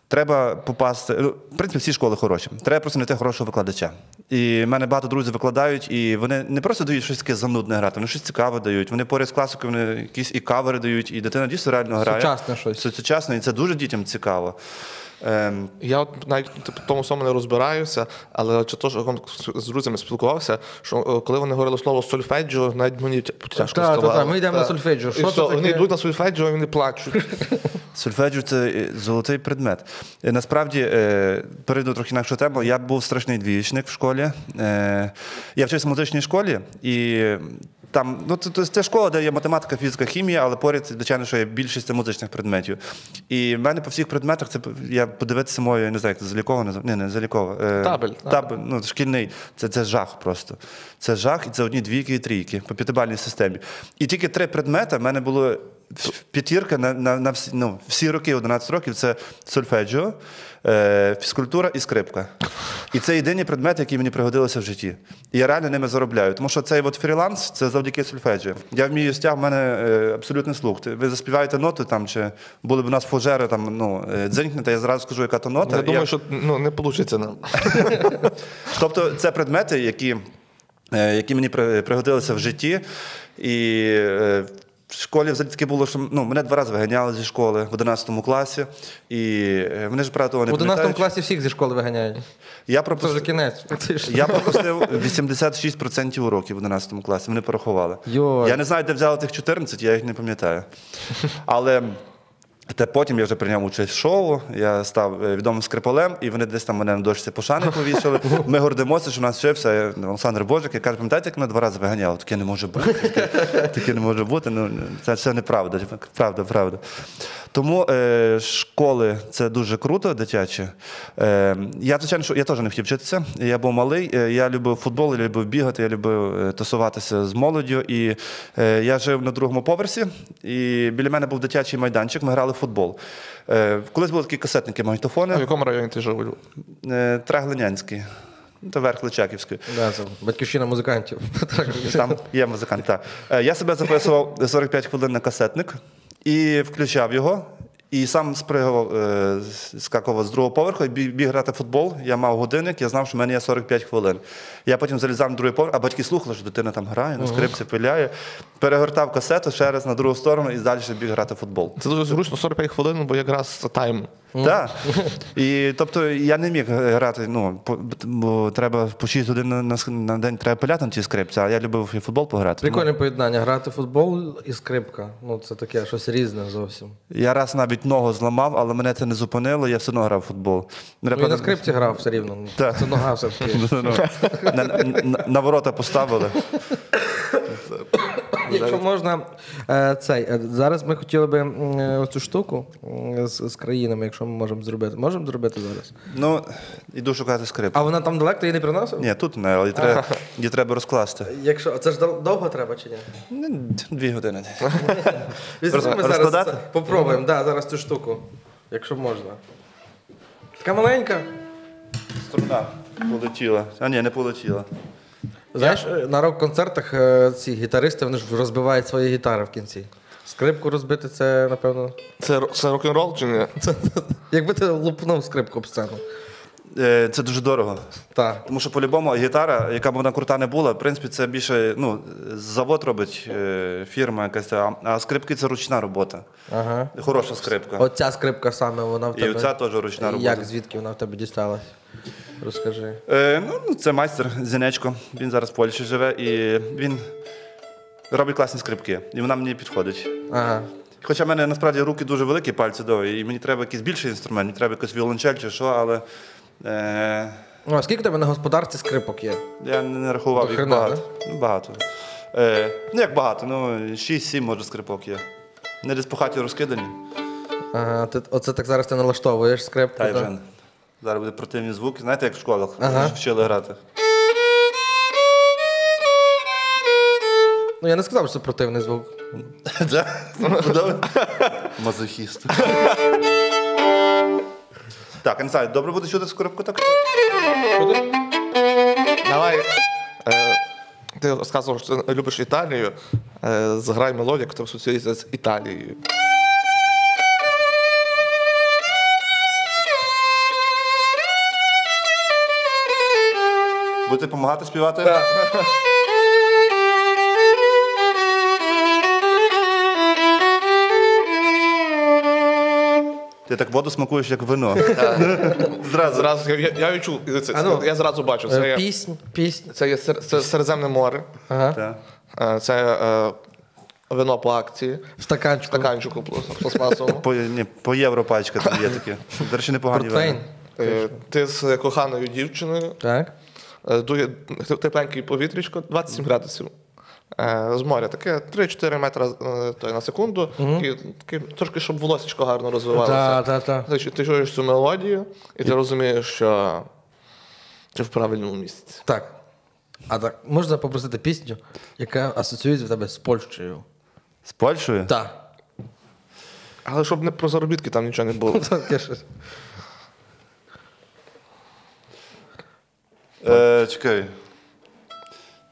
Треба попасти. ну, В принципі, всі школи хороші. Треба просто знайти хорошого викладача. І в мене багато друзів викладають, і вони не просто дають щось таке занудне грати, вони щось цікаве дають. Вони поряд з класикою вони якісь і кавери дають, і дитина дійсно реально грає. Сучасне щось. Сучасне, і це дуже дітям цікаво. Ем, Я от навіть типу, в тому самому не розбираюся, але чи то, що з друзями спілкувався, що е, коли вони говорили слово сольфеджіо, навіть мені тяжко Та, та, ставало. та, ми йдемо на сольфеджіо. Що це Вони йдуть на сольфеджіо і вони плачуть. Сольфеджіо це е, золотий предмет. Е, Насправді, е, перейду трохи на іншу тему. Я був страшний двієчник в школі. Е, Я вчився в музичній школі, і там, ну, це, це, школа, де є математика, фізика, хімія, але поряд, звичайно, що є більшість музичних предметів. І в мене по всіх предметах це я подивитися мою, я не знаю, як це заліково називається. Не заліково. Е, Табель, Табель, ну, шкільний. Це, це жах просто. Це жах, і це одні двійки і трійки по п'ятибальній системі. І тільки три предмети в мене було п'ятірка на, на, на всі, ну, всі роки, 11 років, це сольфеджіо, е, фізкультура і скрипка. І це єдині предмети, які мені пригодилися в житті. І я реально ними заробляю. Тому що цей от фріланс це завдяки сольфеджіо. Я вмію стяг, в мене е, абсолютний слух. Ви заспіваєте ноту там, чи були б у нас фужери, там, ну, е, дзенькнете, я зразу скажу, яка то нота. Я думаю, Я- що ну, не вийде нам. Тобто це предмети, які, е, які мені при- пригодилися в житті. І е, в школі взагалі таке було, що ну, мене два рази виганяли зі школи в 11 класі. І е, вони ж правда того не В 11 класі всіх зі школи виганяють. Я Це вже пропустив, кінець. Я пропустив 86% уроків в 11 класі. Вони порахували. Йо. Я не знаю, де взяли тих 14, я їх не пам'ятаю. Але те потім я вже прийняв участь в шоу, я став е, відомим скрипалем, і вони десь там мене на дошці пошани повішали. Ми гордимося, що у нас вчився е, Олександр Божик. Я каже, пам'ятаєте, як мене два рази виганяло. Таке не може бути. Таке, таке не може бути. Ну, це все неправда. Правда, правда. Тому е, школи це дуже круто, дитячі. Е, я, звичайно, я теж не хотів вчитися. Я був малий, е, я любив футбол, я любив бігати, я любив е, тусуватися з молоддю. І е, я жив на другому поверсі, і біля мене був дитячий майданчик, ми грали в футбол. Е, колись були такі касетники, А в якому районі ти жив? е, Треглинянський. Ну, Це верх Личаківський. Да, батьківщина музикантів. Там є музикант. Так. Е, Я себе записував 45 хвилин на касетник і включав його. І сам спригав, е, скакував з другого поверху і біг, біг грати в футбол. Я мав годинник, я знав, що в мене є 45 хвилин. Я потім залізав на другий поверх, а батьки слухали, що дитина там грає, на скрипці пиляє. Перегортав касету ще раз на другу сторону і далі біг грати в футбол. Це дуже зручно 45 хвилин, бо якраз тайм. Так. І тобто я не міг грати, ну, бо треба по 6 годин на, на, день треба пиляти на цій скрипці, а я любив і футбол пограти. Прикольне поєднання. Грати в футбол і скрипка. Ну, це таке щось різне зовсім. Я раз навіть ногу зламав, але мене це не зупинило, я все одно грав в футбол. Ну, і на скрипці грав все рівно. Ну. Це нога все-таки. ну, на, на, на ворота поставили. Якщо можна, е, цей, е, зараз ми хотіли би е, оцю штуку з, з країнами, якщо ми можемо зробити. Можемо зробити зараз? Ну, іду шукати скрипку. А вона там далеко, ти її не приносив? Ні, тут не, але її треба, її треба розкласти. Якщо це ж довго треба чи ні? Ну, Дві години. Візьмемо Роз- зараз це. Попробуємо, да, зараз цю штуку. Якщо можна. Така маленька. Струна полетіла. А ні, не полетіла. Знаєш, е, на рок-концертах е, ці гітаристи вони ж розбивають свої гітари в кінці. Скрипку розбити це, напевно. Це, це рок-н-рол чи ні? Якби ти лупнув скрипку об сцену. Е, Це дуже дорого. Так. Тому що по-любому гітара, яка б вона крута не була, в принципі, це більше ну, завод робить фірма якась, а, скрипки це ручна робота. Ага. Хороша скрипка. Оця скрипка саме, вона в тебе. І оця теж ручна робота. Як звідки вона в тебе дісталась? Розкажи. Е, ну, ну, це майстер Зінечко. Він зараз в Польщі живе і він робить класні скрипки. І вона мені підходить. Ага. Хоча в мене насправді руки дуже великі, пальці довгі, і мені треба якийсь більший інструмент, мені треба якийсь віолончель чи що, але е, Ну, а скільки тебе на господарці скрипок є? я не рахував їх хрена, багато. Ну, багато. Е, ну, як багато, ну 6-7 може скрипок є. Не десь по хаті розкидані. Ага, ти, оце так зараз ти налаштовуєш скрипку. Та й вже. Зараз буде противні звуки. Знаєте, як в школах Ага. вчили грати. Ну я не сказав, що це противний звук. Мазохіст. Так, я добре буде чути скрипку так? Давай. Е, ти розказував, що ти любиш Італію. Е, зграй мелодію, яка асоціюється з Італією. Будете допомагати співати? Ти так воду смакуєш, як вино. Зразу. Зразу, я, я, відчув, це, А ну. я зразу бачу, це Е, є, Піснь, піснь. це є Сер- це Середземне море, Ага. Так. е, це е, вино по акції, В стаканчику. стаканчику плас- пластмасовому. По, ні, по євро пачка там є такі. До речі, непогані Портвейн. вина. Е, Ти з коханою дівчиною, Так. Е, дує тепленький повітрячко, 27 градусів. Е, з моря таке 3-4 метри е, той, на секунду, такі, такі, трошки, щоб волосечко гарно розвивалося. Та, та, та. Ти, ти чуєш цю мелодію, і ти розумієш, що ти в правильному місці. Так. А так, можна попросити пісню, яка асоціюється в тебе з Польщею? З Польщею? Так. Але щоб не про заробітки там нічого не було. Е, чекай.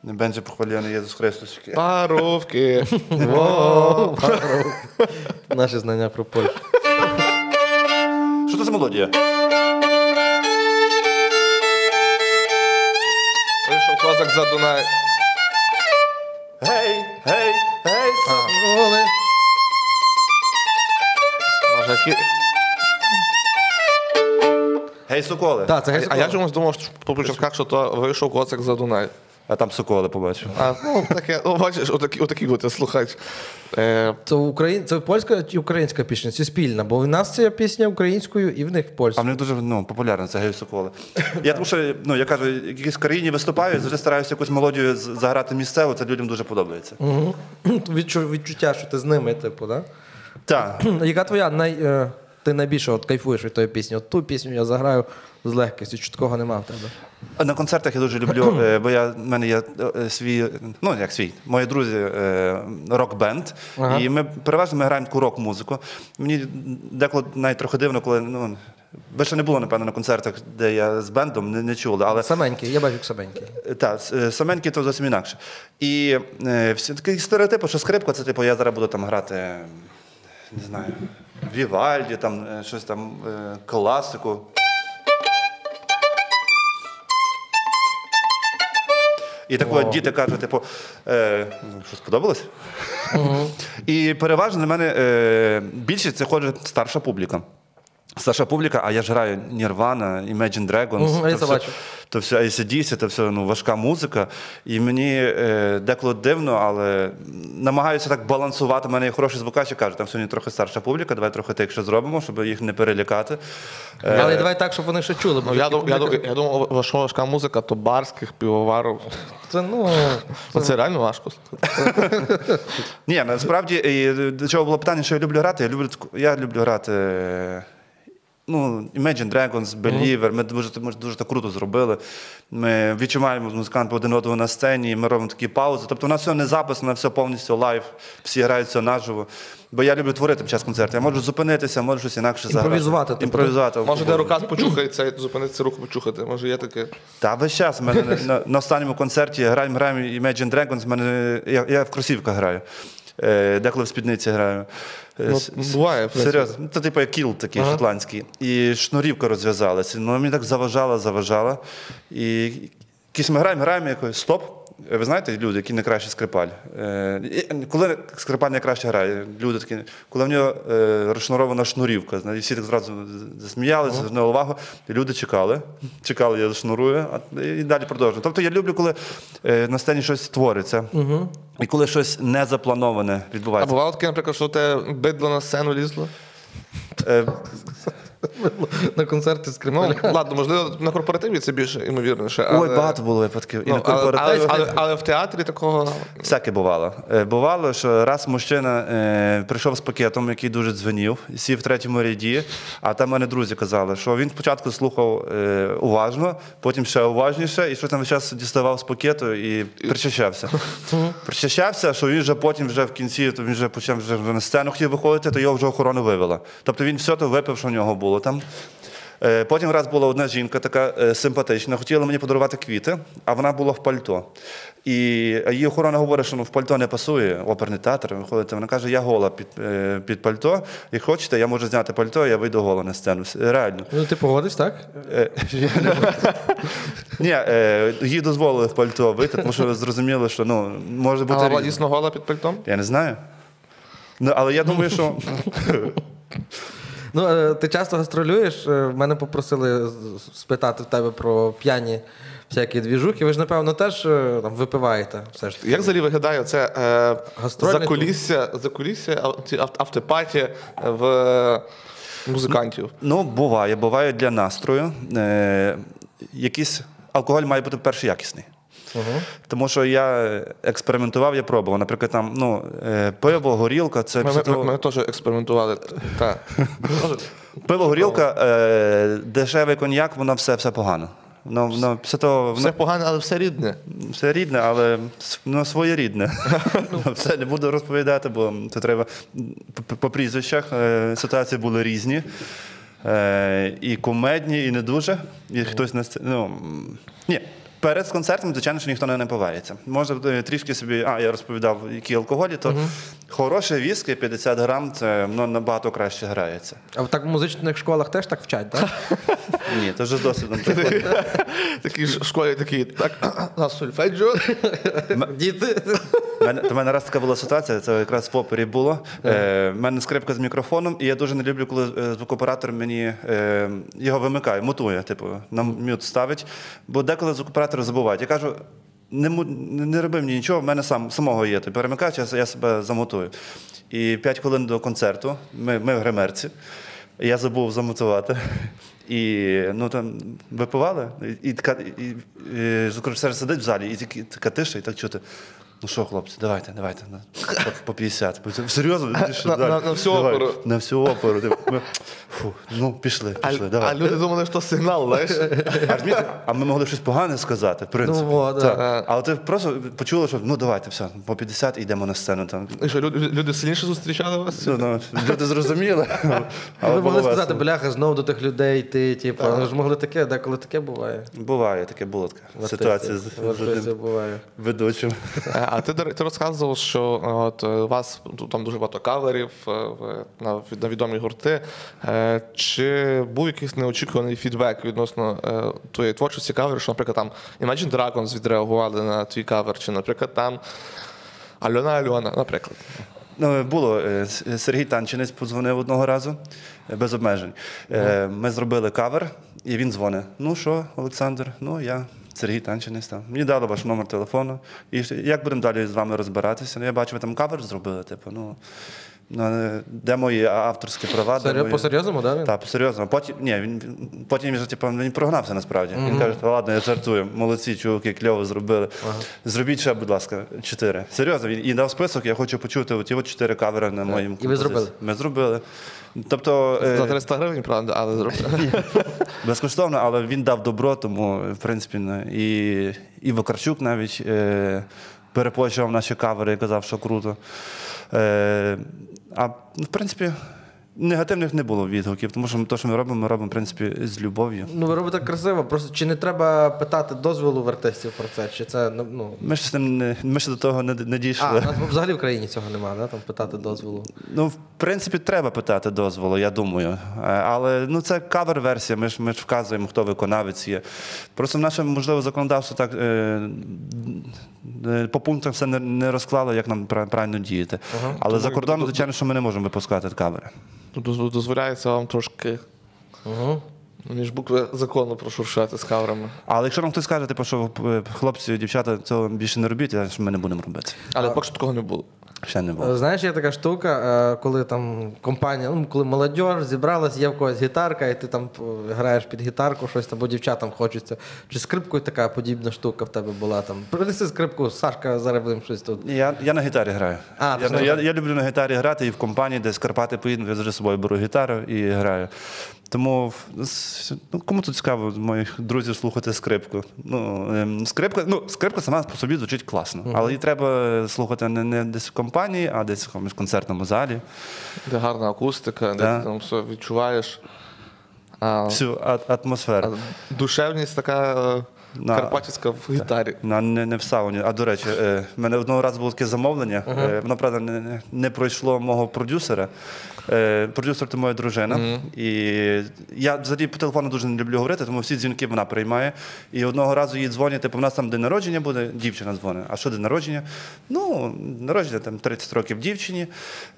Не będzie pochwalony Jezus Chrystus. Чекай. Паровки. Наші знання про Польщу. Що це за мелодія? Вийшов козак за Дунай. Гей, гей, гей. Може, які... Гей, соколи. Так, це а, геть. а я чомусь думав, що по початках, що то вийшов коцик за Дунай. А там соколи побачив. А, ну, таке, ну, бачиш, отакі, отакі от слухач. Е, Це, Україн... це польська чи українська пісня? Чи спільна? Бо в нас це пісня українською і в них А в них дуже ну, популярно це гей соколи. Я тому що, ну, я кажу, в якійсь країні виступаю, завжди стараюся якусь мелодію з- заграти місцево, це людям дуже подобається. Відчу... Відчуття, що ти з ними, типу, так? Так. Яка твоя най... е, ти найбільше от кайфуєш від тої пісні? От ту пісню я заграю з легкістю, чіткого нема в тебе. На концертах я дуже люблю, е, бо я, в мене є е, свій, ну як свій, мої друзі, е, рок-бенд. Ага. І ми переважно ми граємо таку рок-музику. Мені деколи навіть трохи дивно, коли ну, ви ще не було, напевно, на концертах, де я з бендом, не, не чули. Але Саменький, я бачу саменький. так, саменькі то зовсім інакше. І е, всі такі стереотипи, що скрипка, це типу, я зараз буду там грати, не знаю, Вівальді, там е, щось там, е, класику. І так от діти кажуть, типу, е, ну, що сподобалось? І переважно для мене е, більше це ходить старша публіка. Старша публіка, а я ж граю Nirvana, Imagine Dragons. Я то це все- бачу. то все ACDC, то все ну, важка музика. І мені е, деколи дивно, але намагаюся так балансувати. У мене є хороший звукач, і кажу, там сьогодні трохи старша публіка, давай трохи тихше зробимо, щоб їх не перелякати. Е, Але давай так, щоб вони ще чули. бо ну, я, дум- я, дум- я думав, важка важка музика, то барських, півоварів. Це, ну, Ну, це реально важко. Ні, насправді і до чого було питання, що я люблю грати. Я люблю я люблю грати. Ну, Imagine Dragons, Believer, ми дуже, ми дуже так круто зробили. Ми відчуваємо з музикантами один одного на сцені, ми робимо такі паузи. Тобто у нас все не записано, все повністю лайв, всі грають все наживо. Бо я люблю творити під час концерту. Я можу зупинитися, можу щось інакше заграти. Імпровізувати, тобто. Імпровізувати. Може, де рука почухається, зупинитися руку почухати. Може, є таке. Та весь час. У мене на, на, на останньому концерті граємо, граємо Imagine Dragons, мене, я, я в кросівках граю. Е, деколи в спідниці граю. Е, Ну, буває. Серйозно. Ну, Це типу як кіл такий шотландський. І шнурівка розв'язалася. Ну, мені так заважала, заважала. І якісь ми граємо, граємо якось стоп. Е, Ви знаєте, люди, які найкраще скрипаль. Е, коли скрипаль найкраще грає, люди такі, коли в нього е, розшнурована шнурівка, знаєте, всі так зразу засміялися, звернули увагу, і люди чекали. Чекали, я зашнурую, а і далі продовжую. Тобто я люблю, коли е, на сцені щось твориться, і коли щось незаплановане А відбувається. бувало таке, наприклад, що тебе бидло на сцену лізло? На концерти з Ну, ладно, можливо, на корпоративі це більше ймовірніше. Але... Ой, багато було випадків. І Ну, на але, але, але, але в театрі такого. Всяке бувало. Е, Бувало, що раз мужчина е, прийшов з пакетом, який дуже дзвенів, сів в третьому ряді, а там мене друзі казали, що він спочатку слухав е, уважно, потім ще уважніше, і що там весь час діставав з пакету і причащався. Причащався, що він вже потім, вже в кінці, то він вже почав вже на сцену хотів виходити, то його вже охорона вивела. Тобто він все то випив, що в нього було там. Е, Потім раз була одна жінка, така е, симпатична, хотіла мені подарувати квіти, а вона була в пальто. І її охорона говорить, що ну, в пальто не пасує, оперний театр. Виходить, вона каже, я гола під, е, під пальто. Як хочете, я можу зняти пальто, я вийду гола на сцену. Реально. Ну, ти погодиш, так? Ні, їй дозволили в пальто вийти, тому що зрозуміли, що ну, може бути. Була дійсно гола під пальтом? Я не знаю. Ну, але я думаю, що Ну, е, ти часто гастролюєш. Е, Мене попросили спитати в тебе про п'яні всякі двіжухи. Ви ж, напевно, теж е, там випиваєте. Все ж таки. Як взагалі виглядає це е, закулісся, закулісся автопаті в музикантів? Ну, буває, буває для настрою. Е, якийсь алкоголь має бути перший якісний. Тому що я експериментував, я пробував. Наприклад, там ну, е, пиво, горілка, це Ми, ми, того- ми теж експериментували. Пиво, горілка, е, дешевий коньяк, воно все, все погано. Воно, воно, після того, Все воно, погано, але все рідне. все рідне, але ну, своєрідне. все не буду розповідати, бо це треба по, прізвищах. Е, ситуації були різні. Е, і кумедні, і не дуже. І хтось на ну, ні. Перед концертом, звичайно, що ніхто не напивається. Може е, трішки собі, а я розповідав, які алкоголі, то хороше віскі 50 грам, це ну, набагато краще грається. А так в музичних школах теж так вчать, так? Ні, це вже з досвідом. приходить. Такі ж в школі такі, так, на сольфеджіо. Діти. У мене, то раз така була ситуація, це якраз в опері було. Е, в мене скрипка з мікрофоном, і я дуже не люблю, коли е, звукооператор мені е, його вимикає, мутує, типу, на мют ставить. Бо деколи звукооператори забувають. Я кажу. Не, не роби мені нічого, в мене сам самого є. Той перемикач, я, я себе замотую. І 5 хвилин до концерту, ми, ми в гримерці, я забув замотувати. І ну там випивали, і, і, і, і, і, звукорежисер сидить в залі, і така тиша, і так чути. Ну що, хлопці, давайте, давайте. на- По, по 50. Серйозно? На- на- на всю давай, оперу. На всю оперу. Фу, ну, пішли, пішли, а давай. люди думали, що сигнал, знаєш? А, а ми могли щось погане сказати, в принципі. Ну, да. Але ти просто почула, що ну давайте, все, по 50 і йдемо на сцену. Там. І що, люди, люди сильніше зустрічали вас? Ну, ну, люди зрозуміли. Але Ви могли сказати, бляха, знову до тих людей йти, типу, ви ж могли таке, деколи таке буває. Буває, таке було така ситуація з, артистів. з В артистів одним буває. ведучим. Е, А ти, ти розказував, що е, от, е, у вас там дуже багато каверів е, на, на відомі гурти. Чи був якийсь неочікуваний фідбек відносно твоєї творчості каверів, що, наприклад, там Imagine Dragons відреагували на твій кавер, чи, наприклад, там Альона Альона, наприклад. Ну, було. Сергій Танчинець подзвонив одного разу без обмежень. Ми зробили кавер, і він дзвонить. Ну що, Олександр? Ну, я. Сергій Танчинець там. Мені дали ваш номер телефону. І як будемо далі з вами розбиратися? Ну, я бачу, ви там кавер зробили. Типу, ну, ну, де мої авторські права? де мої- По-серйозному, він? Так, серйозно. Потім, ні, він, потім він, вже, типу, він прогнався насправді. Він каже, ладно, я жартую. Молодці, чуваки, кльово зробили. Зробіть ще, будь ласка, чотири. Серйозно, він і дав список, я хочу почути оті от чотири кавери на моїм І ви зробили? Ми зробили. Тобто е, За 300 гривень, правда, але зробили. безкоштовно, але він дав добро, тому, в принципі, і, і Вакарчук навіть е, перепочував наші кавери і казав, що круто. Е, а в принципі, негативних не було відгуків, тому що те, що ми робимо, ми робимо, в принципі, з любов'ю. Ну, ви робите красиво. Просто чи не треба питати дозволу в артистів про це? Чи це ну. Ми ж з ним не ми ще до того не, не дійшли. у нас взагалі в країні цього немає, да? там питати дозволу. Ну, в принципі, треба питати дозволу, я думаю. Е, Але ну це кавер-версія. Ми ж ми ж вказуємо, хто виконавець є. Просто в наше можливо законодавство так е, е, по пунктам все не, не розклало, як нам пра- правильно діяти. Але за кордоном, звичайно, що ми не можемо випускати кавери. Доз- Дозволяється вам трошки Угу. між букви закону прошуршати з каврами. Але якщо нам хтось скаже, типу, що е, хлопці, дівчата, цього більше не робіть, я- ж ми не будемо робити. Але поки що такого не було. Ще не було. Знаєш, є така штука, е, коли там компанія, ну коли молодь зібралась, є в когось гітарка, і ти там е, граєш під гітарку, щось там, бо дівчатам хочеться. Чи скрипкою така подібна штука в тебе була там? Принеси скрипку, Сашка, зараз будемо щось тут. Я, я на гітарі граю. А, я, я, я люблю на гітарі грати і в компанії, де з Карпати поїду, я завжди з собою беру гітару і граю. Тому ну, кому тут цікаво моїх друзів слухати скрипку. Ну, ем, скрипка, ну, скрипка сама по собі звучить класно, але її треба слухати не, не десь в компанії, а десь в якомусь концертному залі. Де гарна акустика, де ти там все відчуваєш. А, Всю а- а атмосферу. душевність така е, На- карпатська в гітарі. На, не, не в сауні. А до речі, е, в мене одного разу було таке замовлення. Е, воно, правда, не, не пройшло мого продюсера. Е, продюсер це моя дружина. І я взагалі по телефону дуже не люблю говорити, тому всі дзвінки вона приймає. І одного разу їй дзвонять, типу, в нас там день народження буде, дівчина дзвонить. А що день народження? Ну, народження там 30 років дівчині.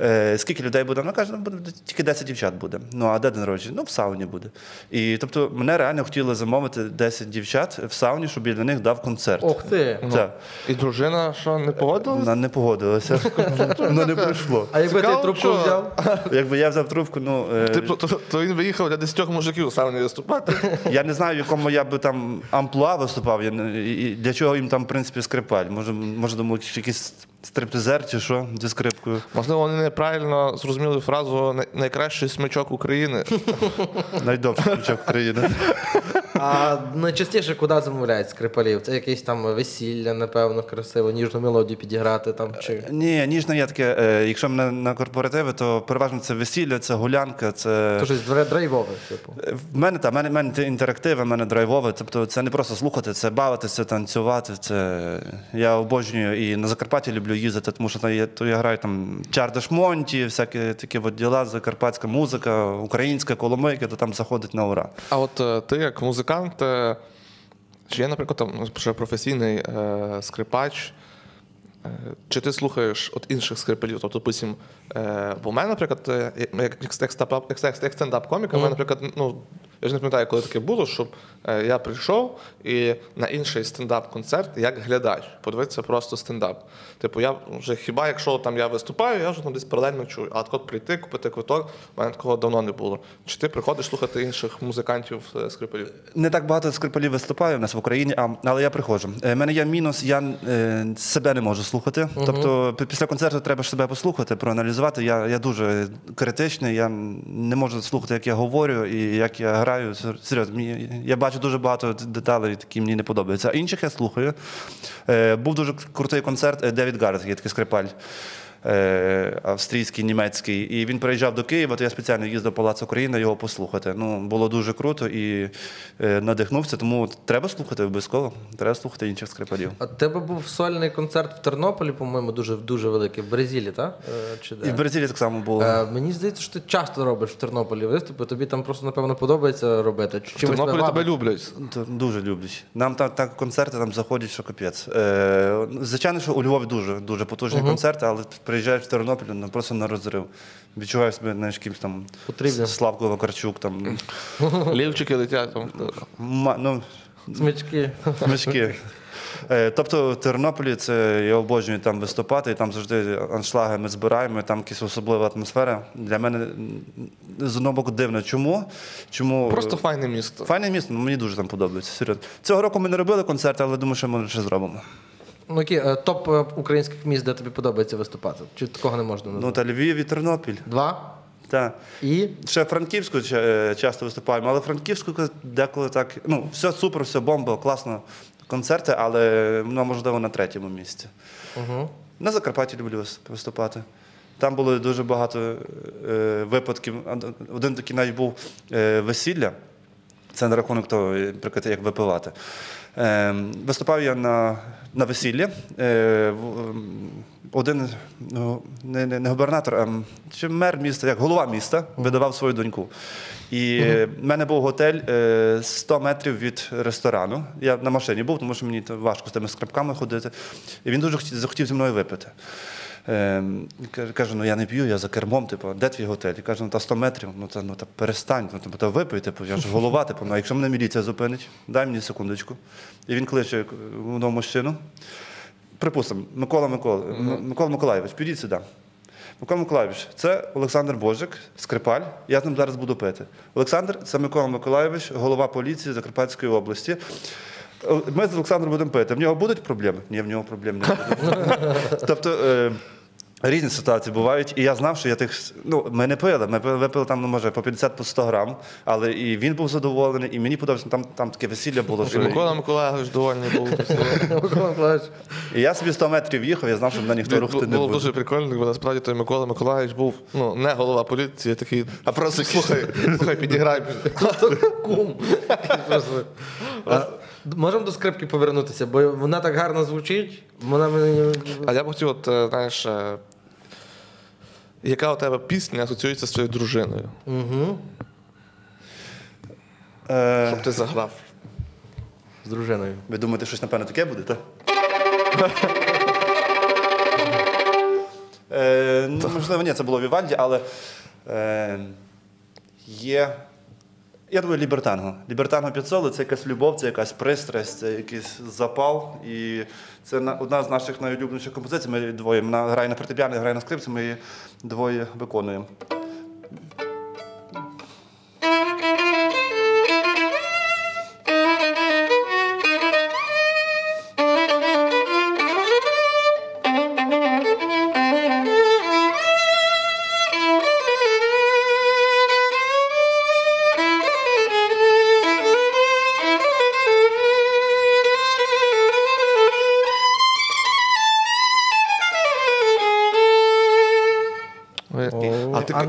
Е, скільки людей буде? Вона каже, ну, буде тільки 10 дівчат буде. Ну, а де день народження? Ну, в сауні буде. І тобто мене реально хотіли замовити 10 дівчат в сауні, щоб я для них дав концерт. Ох ти! Так. І дружина, що не погодилась? Вона не погодилася. Вона не прийшло. А якби ти трубку взяв? Якби я взяв трубку, ну Ти, Типу, то, то він виїхав для десятьох мужиків сам не виступати. я не знаю, в якому я би там амплуа виступав. Я не- і- і для чого їм там, в принципі, скрипаль. Може, може думаю, чи якийсь стриптизер чи що зі скрипкою. Можливо, вони неправильно зрозуміли фразу «най- найкращий смичок України. Найдовший ключок України. А найчастіше куди замовляють скрипалів? Це якесь там весілля, напевно, красиво, ніжну мелодію підіграти там чи. Ні, ніжно є таке. е, Якщо мене на корпоративи, то переважно це весілля, це гулянка, це. То щось дре- драйвове, типу. В мене та в мене, в мене інтерактиви, в мене драйвове. Тобто це не просто слухати, це бавитися, танцювати. Це я обожнюю і на Закарпатті люблю їздити, тому що там є, то я граю там Чардаш Монті, всякі такі от діла, закарпатська музика, українська коломийка, то там заходить на ура. А от е, ти як музикант, е, чи є, наприклад, там ну, вже професійний е, скрипач, е, чи ти слухаєш от інших скрипалів? Тобто, допустим, е, бо в мене, наприклад, е, як стендап-коміка, в мене, наприклад, ну. Я ж не пам'ятаю, коли таке було, щоб е, я прийшов і на інший стендап-концерт як глядач, подивитися просто стендап. Типу, я вже хіба якщо там я виступаю, я вже там десь паралельно чую. А от прийти, купити квиток, в мене такого давно не було. Чи ти приходиш слухати інших музикантів е, скрипалів? Не так багато скрипалів виступає в нас в Україні, а, але я приходжу. У мене є мінус, я е, себе не можу слухати. Тобто після концерту треба ж себе послухати, проаналізувати. Я, я дуже критичний, я не можу слухати, як я говорю і як я граю. Серйозно, я бачу дуже багато деталей, які мені не подобаються. А інших я слухаю. Е, був дуже крутий концерт е, Девід Гаррет, є такий скрипаль. Е, Австрійський, німецький, і він приїжджав до Києва, то я спеціально їздив в Палац України його послухати. Ну, було дуже круто і е, надихнувся, тому треба слухати обов'язково. Треба слухати інших скрипалів. А тебе був сольний концерт в Тернополі, по-моєму, дуже дуже великий, в Бразилі, так? Е, Чи де? І в Бразилії так само було. Е, мені здається, що ти часто робиш в Тернополі виступи, тобі там просто, напевно, подобається робити. Чи В Тернополі тебе люблять. Дуже люблять. Нам там так концерти там заходять, що капець. Е, звичайно, що у Львові дуже дуже потужні концерти, але приїжджаєш в Тернопіль, ну просто на розрив. Відчуваєш себе знаєш, якимсь там Потрібно. Славко Вакарчук, там Лівчики летять. Там. ма- ну, Смички. мішки. Е, Тобто в Тернополі це я обожнюю там виступати, і там завжди аншлаги ми збираємо, і там якась особлива атмосфера. Для мене з одного боку дивно. Чому? Чому Просто файне місто. Файне місто, ну, мені дуже там подобається. Серйозно. Цього року ми не робили концерти, але думаю, що ми ще зробимо. Ну, які е, топ е, українських міст, де тобі подобається виступати? Чи такого не можна Ну назвати? та Львів і Тернопіль. Два. Та. І Ще Франківську ча- е, часто виступаємо, але Франківську деколи так. Ну, все супер, все бомба, класно. Концерти, але ну, можливо на третьому місці. угу. На Закарпатті люблю вис- виступати. Там було дуже багато е, випадків. Один такий навіть був е, весілля. Це на рахунок того, е, наприклад, як випивати. Е, виступав я на, на весіллі. Е, ем, один ну, не, не, не губернатор, а м, чи мер міста, як голова міста, видавав свою доньку. І е, в мене був готель е, 100 метрів від ресторану. Я на машині був, тому що мені то важко з тими скрипками ходити. І він дуже хотів- захотів зі мною випити. Ем, каже- Каже, ну я не п'ю, я за кермом, типу, де твій готель? Я кажу, ну та 100 метрів, ну та ну та перестань, ну та випий, типу, я ж голова, типу, ну а якщо мене міліція зупинить, дай мені секундочку. І він кличе е, одного мужчину. Припустимо, Микола Микола, Микола Миколаєвич, підіть сюди. Микола Миколаєвич, це Олександр Божик, скрипаль. Я з ним зараз буду пити. Олександр це Микола Миколаєвич, голова поліції Закарпатської області. Е, Ми з Олександром будемо пити. В нього будуть проблеми? Ні, в нього проблем не буде. Тобто е, різні ситуації бувають, і я знав, що я тих. Ну, ми не пили, ми пили- випили там, ну, може, по 50 по 100 грам, але і він був задоволений, і мені подобається, там, там таке весілля було. І Що... Микола Миколаївич довольний був. Микола Миколаївич. І я собі 100 метрів їхав, я знав, що мене ніхто рухати не Було буде. дуже прикольно, бо насправді той Микола Миколаївич був ну, не голова поліції, такий, а просто слухай, слухай, підіграй. Кум. Можемо до скрипки повернутися, бо вона так гарно звучить. Вона мені. А я б хотів, от, е, знаєш, е, яка у тебе пісня асоціюється з твоєю дружиною? Угу. Е, Щоб ти заграв. З дружиною. ви думаєте, щось, напевно, таке буде, так? Е, ну, можливо, ні, це було Вівальді, але е, є. Я думаю, лібертанго. Лібертанго Піцоли це якась любов, це якась пристрасть, це якийсь запал. І це на- одна з наших найулюбленіших композицій. Ми двоє на грає на фортепіано, грає на скрипці, ми її двоє виконуємо.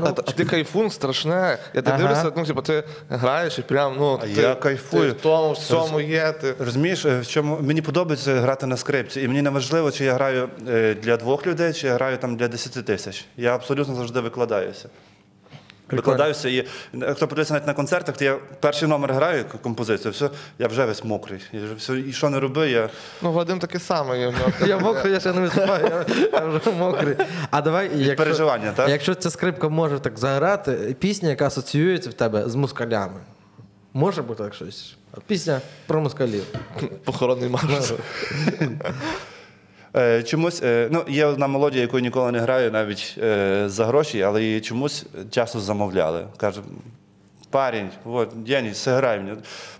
А ну, а, ти кайфун страшне. Я ти Ага. дивлюся, ну, типу, ти граєш і прям, ну, А ти, я кайфую. Ти в тому всьому є. Ти. Розумієш, е, в чому мені подобається грати на скрипці, і мені не важливо, чи я граю е, для двох людей, чи я граю там для 10 тисяч. Я абсолютно завжди викладаюся. Викладаюся, і хто подивиться навіть на концертах, то я перший номер граю композицію, все, я вже весь мокрий. І, вже все, і що не роби, я. Ну, Вадим такий самий. є. Я мокрий, я ще не виступаю, я, я вже мокрий. А давай, якщо, переживання, так? якщо ця скрипка може так заграти, пісня, яка асоціюється в тебе з мускалями. Може бути так щось? Пісня про мускалів. Похоронний марш. Е, чомусь, е, ну, є одна мелодія, яку ніколи не граю, навіть е, за гроші, але її чомусь часто замовляли. Каже, парень, от, Деніс, зіграй мені.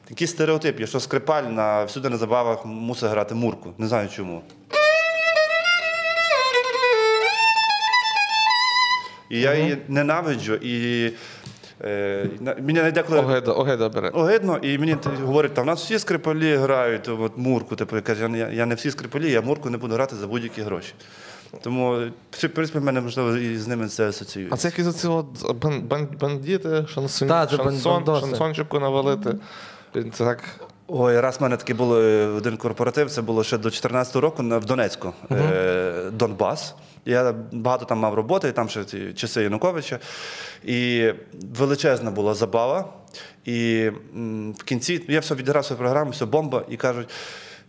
Такий стереотип, є, що скрипаль на всюди на забавах мусить грати мурку. Не знаю чому. І я її ненавиджу, і е, мені деколи Огида, огида бере. огидно, і мені говорять, там, у нас всі скрипалі грають от, мурку. Типу, я кажу, я, не- я не всі скрипалі, я мурку не буду грати за будь-які гроші. Тому, в принципі, в мене можливо і з ними це асоціюється. А це якісь оці от бан, бан, бандити, шансон, Та, це шансон, бандоси. шансончику навалити. Це так. Ой, раз в мене такий був е, один корпоратив, це було ще до 14-го року на- в Донецьку, е, Донбас. Я багато там мав роботи, там ще ці часи Януковича. І величезна була забава. І в кінці я все відіграв свою програму, все бомба, і кажуть.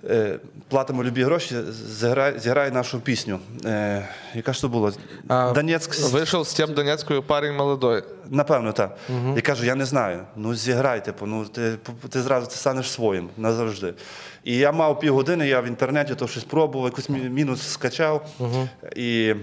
Е, Платимо любі гроші, зіграй, зіграй нашу пісню. Е, яка ж то була? А, Донецьк. Вийшов з тим Донецькою парень молодой. Напевно, так. Я кажу, я не знаю. Ну зіграй, типу, ну ти, ти зразу ти станеш своїм назавжди. І я мав півгодини, я в інтернеті то щось пробував, якийсь мінус скачав і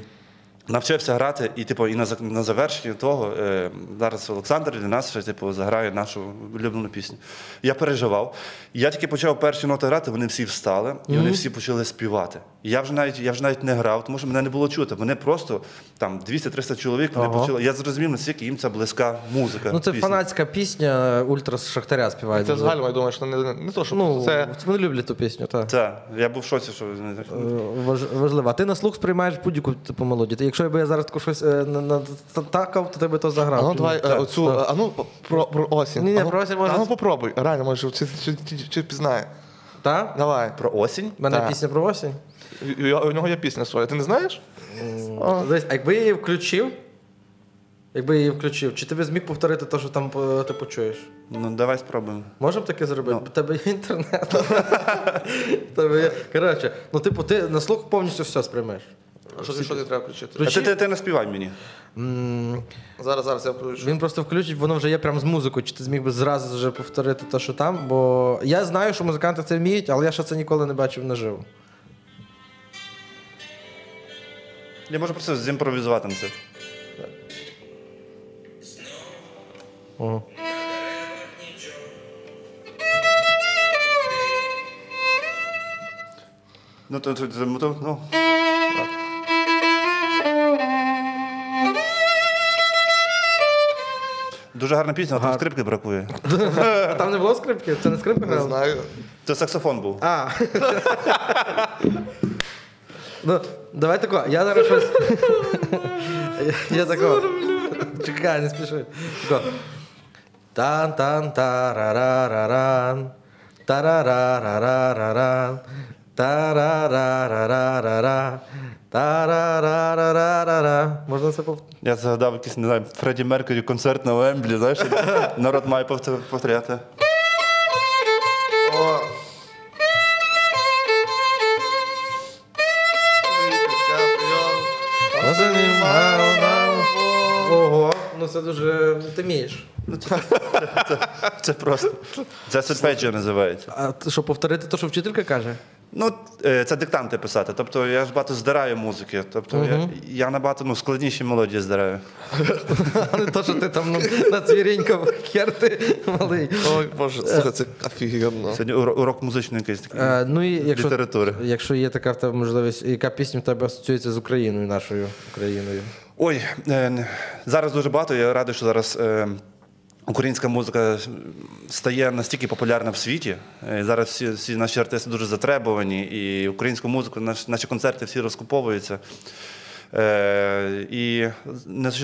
навчився грати. І, типу, і на, на завершенні того е, зараз Олександр для нас ще типу, заграє нашу улюблену пісню. Я переживав. Я тільки почав перші ноти грати, вони всі встали, і вони всі почали співати. І я вже навіть я вже навіть не грав, тому що мене не було чути. Вони просто там 200-300 чоловік вони Ага. почали. Я зрозумів, наскільки їм це близька музика. Ну, це пісня. фанатська пісня Ультра з Шахтаря співають. Це загально, я думаю, що не, не, не то, що Ну, це. вони люблять ту пісню, так. Так, я був в шоці, що Е, Важ, важливо. А ти на слух сприймаєш будь-яку типу мелодію. Якщо б я зараз таку щось е, на, на, такав, то ти би то заграв. А ну давай е, оцю, е, а ну про, про осінь. Ні-ні, ну, про осінь може- А ну попробуй. Реально, може, чи, чи, чи, чи пізнає. Та? Давай. про осінь. У мене пісня про осінь. У, нього є пісня своя, ти не знаєш? Дивись, а якби я її включив, якби я її включив, чи ти б зміг повторити те, що там ти почуєш? Ну давай спробуємо. Можемо таке зробити? У тебе є інтернет. Тебе є- Коротше, ну типу, ти на слух повністю все сприймеш. Що, ти- що ти треба включити? А ти, ти, ти не співай мені. М, Зараз, зараз я включу. Він просто включить, воно вже є прямо з музикою. Чи ти зміг би зразу вже повторити те, що там? Бо я знаю, що музиканти це вміють, але я ще це ніколи не бачив наживо. Я можу просто зімпровізувати на це. Ого. Ну, то, то, то, то, ну. Дуже гарна пісня, але там скрипки бракує. А там не було скрипки? Це не скрипка Не знаю. Це саксофон був. А. ну, давай тако, я зараз щось. я, я тако. Чекай, не спіши. Тако. тан тан тарарараран тарарарараран тарарарарарара тарарарарарара Можна це повторити? Я згадав якийсь, не знаю, Фредді Меркері концерт на Вемблі, знаєш, народ має повтор- повторяти. О. Ого, ну це дуже. Ти вмієш. Це просто. Це сольфеджіо називається. А ти що, повторити те, що вчителька каже? Ну, е, це диктанти писати. Тобто я ж багато здираю музики. Тобто я, я набагато ну, складніші мелодії здираю. А не то, що ти там ну, на цвіріньках хер ти малий. Ой, Боже, слухай, це офігенно. Сьогодні уро- урок музичної якийсь такий. Е, ну і якщо, Літератури. якщо є така в тебе можливість, яка пісня в тебе асоціюється з Україною, нашою Україною? Ой, е, зараз дуже багато. Я радий, що зараз е, українська музика стає настільки популярна в світі. І Зараз всі, всі наші артисти дуже затребувані, і українську музику, наш, наші концерти всі розкуповуються. Е, і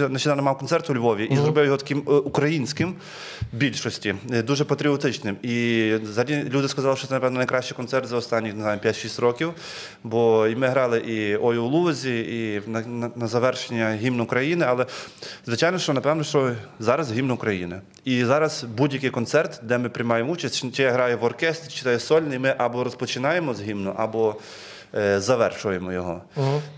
нещодавно мав концерт у Львові і зробив його таким е, українським більшості, е, дуже патріотичним. І взагалі люди сказали, що це, напевно, найкращий концерт за останні не знаю, 5-6 років. Бо і ми грали і Ой у Лузі, і на, на, на завершення гімн України. Але звичайно, що напевно, що зараз гімн України. І зараз будь-який концерт, де ми приймаємо участь, чи я граю в оркестрі, чи я сольний, ми або розпочинаємо з гімну, або завершуємо його.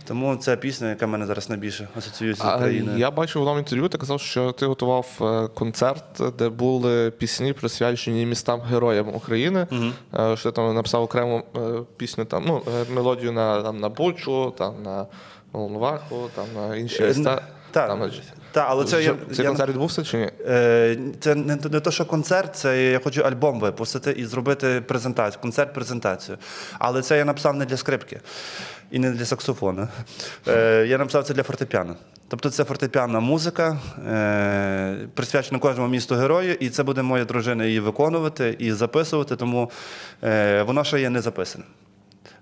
Тому це пісня, яка мене зараз найбільше асоціюється з Україною. я бачив в одному інтерв'ю, ти казав, що ти готував е, концерт, де були пісні, присвячені містам героям України. Е, Що ти там написав окрему е, пісню, там, ну, е, мелодію на, там, на Бучу, там, на Волноваху, там, на інші Е, міста. Так, Там, та, але це я, Цей я- концерт відбувся чи ні? Е, Це не, не то, що концерт, це я хочу альбом випустити і зробити презентацію, концерт-презентацію. Але це я написав не для скрипки і не для саксофона. Е, Я написав це для фортепіано. Тобто це фортепіанна музика, е, присвячена кожному місту герою, і це буде моя дружина її виконувати і записувати, тому е, воно ще є не записане.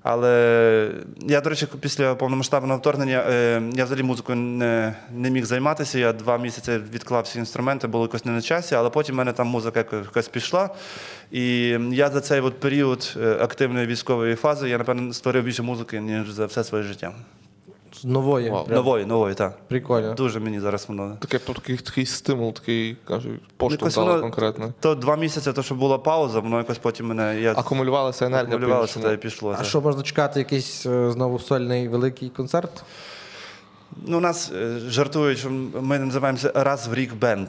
Але я, до речі, після повномасштабного вторгнення е, я взагалі музикою не, не міг займатися. Я два місяці відклав всі інструменти, було якось не на часі, але потім в мене там музика якось- пішла. І я за цей от період е, активної військової фази я, напевно, створив більше музики, ніж за все своє життя. З нової. Вау. прям. Нової, нової, так. Прикольно. Дуже мені зараз воно. Таке, такий, такий стимул, такий, кажу, поштовх Якось дало воно- конкретно. То два місяці, то що була пауза, воно якось потім мене я Акумулювалася енергія. акумулювалося по-іншому. та і пішло. А так. що можна чекати, якийсь е, знову сольний великий концерт? Ну, нас е, жартують, що ми називаємося раз в рік бенд.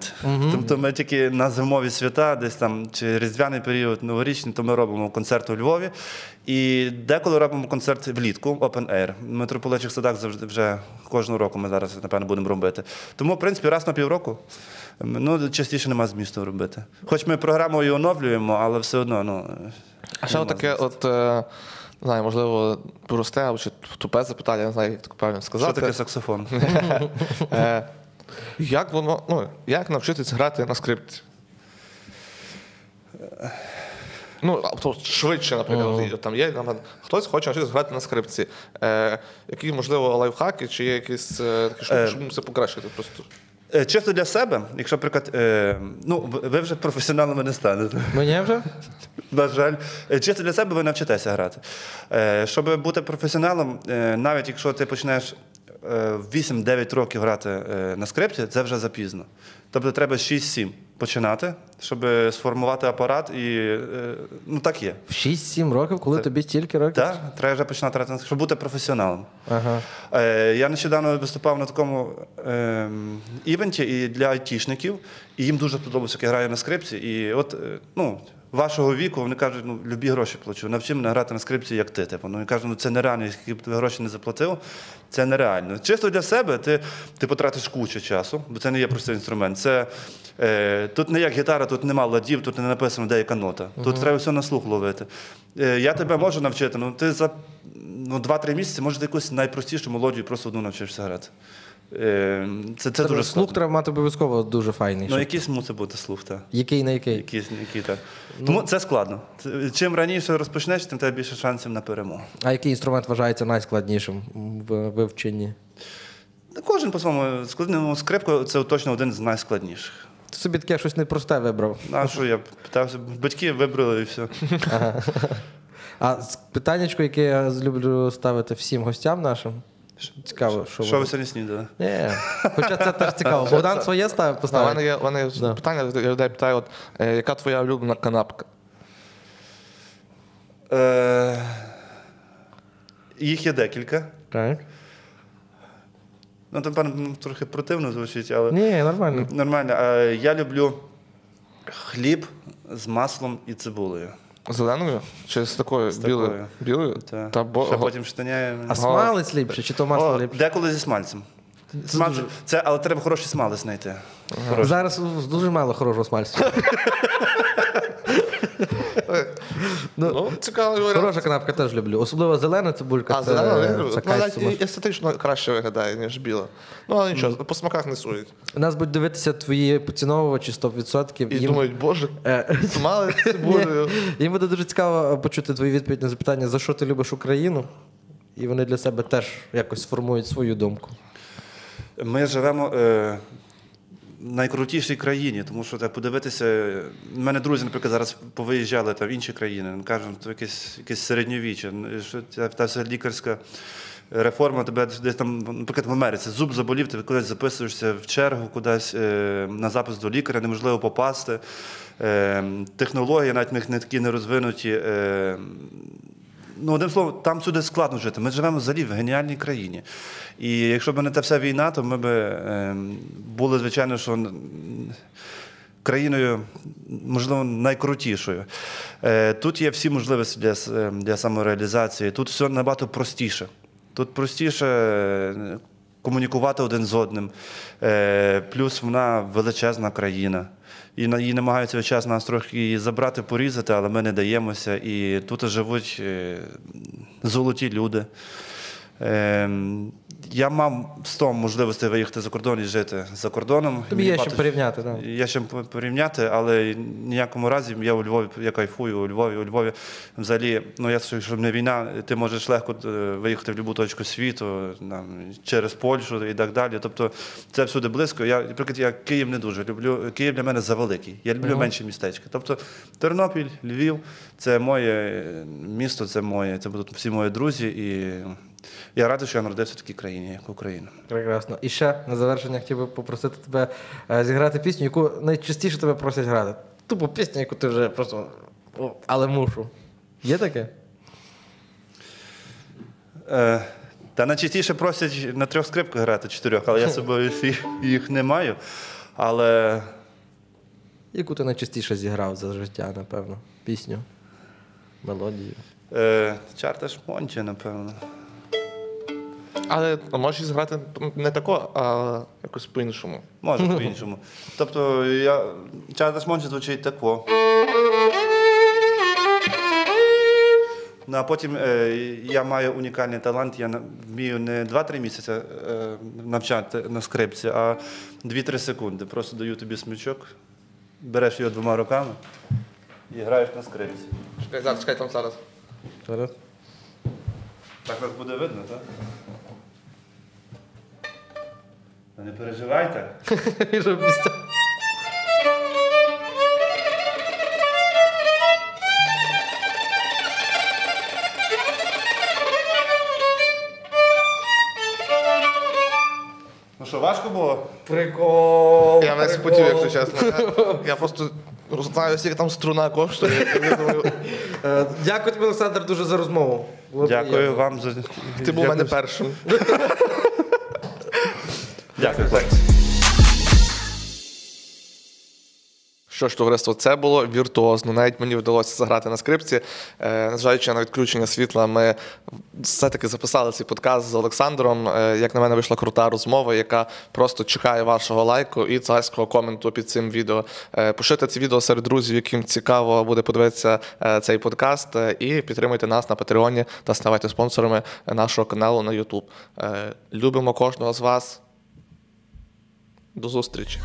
Тобто ми тільки на зимові свята, десь там чи різдвяний період, новорічний, то ми робимо концерт у Львові. І деколи робимо концерт влітку, open air. В митрополичих садах завжди вже кожного року ми зараз, напевно, будемо робити. Тому, в принципі, раз на півроку. Ну, частіше нема змісту робити. Хоч ми програму і оновлюємо, але все одно, ну. А ще таке, от, е, не знаю, можливо, просте або чи тупе запитання, не знаю, як так правильно сказати. Що таке саксофон? Е, як воно, ну, як навчитися грати на скрипці? Ну, а то швидше, наприклад, там є, там, хтось хоче навчитися грати на скрипці. Е, які, можливо, лайфхаки, чи є якісь е, такі, щоб, щоб це покращити просто. Е, Чисто для себе, якщо, наприклад, е, ну, ви вже професіоналами не станете. Мені вже? На жаль, Е, чисто для себе ви навчитеся грати. Щоб бути професіоналом, навіть якщо ти почнеш е, в 8-9 років грати на скрипці, це вже запізно. Тобто треба з 6-7 починати, щоб сформувати апарат і е, ну так є. В 6-7 років, коли тобі стільки років? Так, треба вже починати щоб бути професіоналом. Ага. Е, Я нещодавно виступав на такому е, івенті і для айтішників, і їм дуже подобалося, як я граю на скрипці. І от е, ну, вашого віку вони кажуть, ну любі гроші плачу. Навчи мене грати на скрипці, як ти. Типу. Ну, я кажу, ну це нереально, скільки б ти гроші не заплатив, це нереально. Чисто для себе ти, ти потратиш кучу часу, бо це не є простий інструмент. Це, е, тут не як гітара, тут нема ладів, тут не написано, де яка нота. Тут треба все на слух ловити. Е, я тебе можу навчити, ну ти за ну, 2-3 місяці може якусь найпростішу мелодію просто одну навчишся грати. Е, Це, це дуже Слух складно. треба мати обов'язково дуже файний. Ну, щоб- якийсь мусить бути слух, так. Який на який? Якийсь, який, так. Тому це складно. Це- Чим раніше розпочнеш, тим тебе більше шансів на перемогу. А який інструмент вважається найскладнішим в вивченні? Та Кожен по-своєму складний. Ну, скрипка це точно один з найскладніших. Ти собі таке щось непросте вибрав. А що я питався? Батьки вибрали і все. А з- питаннячко, яке я люблю ставити всім гостям нашим. Цікаво, що, Що ви сьогодні снідали? Ні, хоча це теж цікаво. Богдан своє став У поставив. мене є, у мене є питання, я людей питаю, от, е, яка твоя улюблена канапка? Е, їх є декілька. Так. Ну, там певно, трохи противно звучить, але. Ні, нормально. Нормально. Е, Я люблю хліб з маслом і цибулею. Зеленою? Чи з такою білою? такою. Білою? Та, Та бо... Ще потім штаняє. А смалець ліпше, чи то масло О, ліпше? деколи зі смальцем. Смалець, це, але треба хороший смалець знайти. Хороший. Зараз дуже мало хорошого смальцю. Ну, цікавий варіант. Хороша канапка теж люблю. Особливо зелена цибулька. А це- зелена це люблю. Ну, кайф навіть естетично краще виглядає, ніж біла. Ну, але нічого, по смаках не сують. Нас будуть дивитися твої поціновувачі 100%. І Їм- думають, боже, Е, смали цибулею. Їм буде дуже цікаво почути твою відповідь на запитання, за що ти любиш Україну, і вони для себе теж якось сформують свою думку. Ми живемо е, найкрутішій країні, тому що так, подивитися. е, У мене друзі, наприклад, зараз повиїжджали там, в інші країни. Кажуть, то якесь, якесь середньовіччя. ну, Що ця, та вся лікарська реформа, тебе десь там, наприклад, в Америці зуб заболів, ти кудись записуєшся в чергу, кудись е, на запис до лікаря, неможливо попасти. Е, технології навіть в них не такі не розвинуті. Е, Ну, одним словом, там сюди складно жити. Ми живемо взагалі в геніальній країні. І якщо б не та вся війна, то ми б е, були, звичайно, що країною, можливо, найкрутішою. Е, тут є всі можливості для, е, для самореалізації. Тут все набагато простіше. Тут простіше е, комунікувати один з одним. Е, плюс вона величезна країна. І її намагаються час нас трохи забрати, порізати, але ми не даємося. І тут живуть е, золоті люди. Е, я мав 100 можливостей виїхати за кордон і жити за кордоном. Тобі є що багато- порівняти. Так. Є чим порівняти, але ніякому разі я у Львові, я кайфую у Львові. У Львові взагалі, ну я щоб не війна, ти можеш легко е, виїхати в будь-яку точку світу, там, через Польщу і так далі. Тобто це всюди близько. Я, наприклад, я Київ не дуже люблю. Київ для мене завеликий. Я люблю менші містечка. Тобто Тернопіль, Львів це моє місто, це моє, це будуть всі мої друзі. І я радий, що я народився в такій країні, як Україна. Прекрасно. І ще на завершення хотів би попросити тебе е, зіграти пісню, яку найчастіше тебе просять грати. Тупо пісню, яку ти вже просто. Але мушу. Є таке? Е, Та найчастіше просять на трьох скрипках грати чотирьох, але я з собою їх, не маю. Але Яку ти найчастіше зіграв за життя, напевно? Пісню, мелодію. е, Чарта Шмонче, напевно. Але можеш зіграти не тако, а якось по-іншому. Може по-іншому. Тобто я, Чарта Шмонче звучить тако. Ну, а потім е, я маю унікальний талант, я вмію не 2-3 місяці е, навчати на скрипці, а 2-3 секунди. Просто даю тобі смічок, береш його двома руками і граєш на скрипці. Чекай, зараз, чекай там зараз. Зараз. Так вас буде видно, так? Та Не переживайте. Ну що, важко було? Прикол. Я не спотів, якщо чесно. Я, я просто знаю, скільки там струна коштує. Я думаю, Е, Дякую тобі, Олександр, дуже за розмову. Було Дякую вам за. ти був у мене першим. Дякую, хлопці. Що ж, товариство, це було віртуозно. Навіть мені вдалося заграти на скрипці. Е, Незважаючи на відключення світла, ми все-таки записали цей подкаст з Олександром. Е, Як на мене, вийшла крута розмова, яка просто чекає вашого лайку і царського коменту під цим відео. Е, Поширте це відео серед друзів, яким цікаво буде подивитися е, цей подкаст. Е, І підтримуйте нас на Патреоні та ставайте спонсорами нашого каналу на YouTube. Е, Любимо кожного з вас. До зустрічі!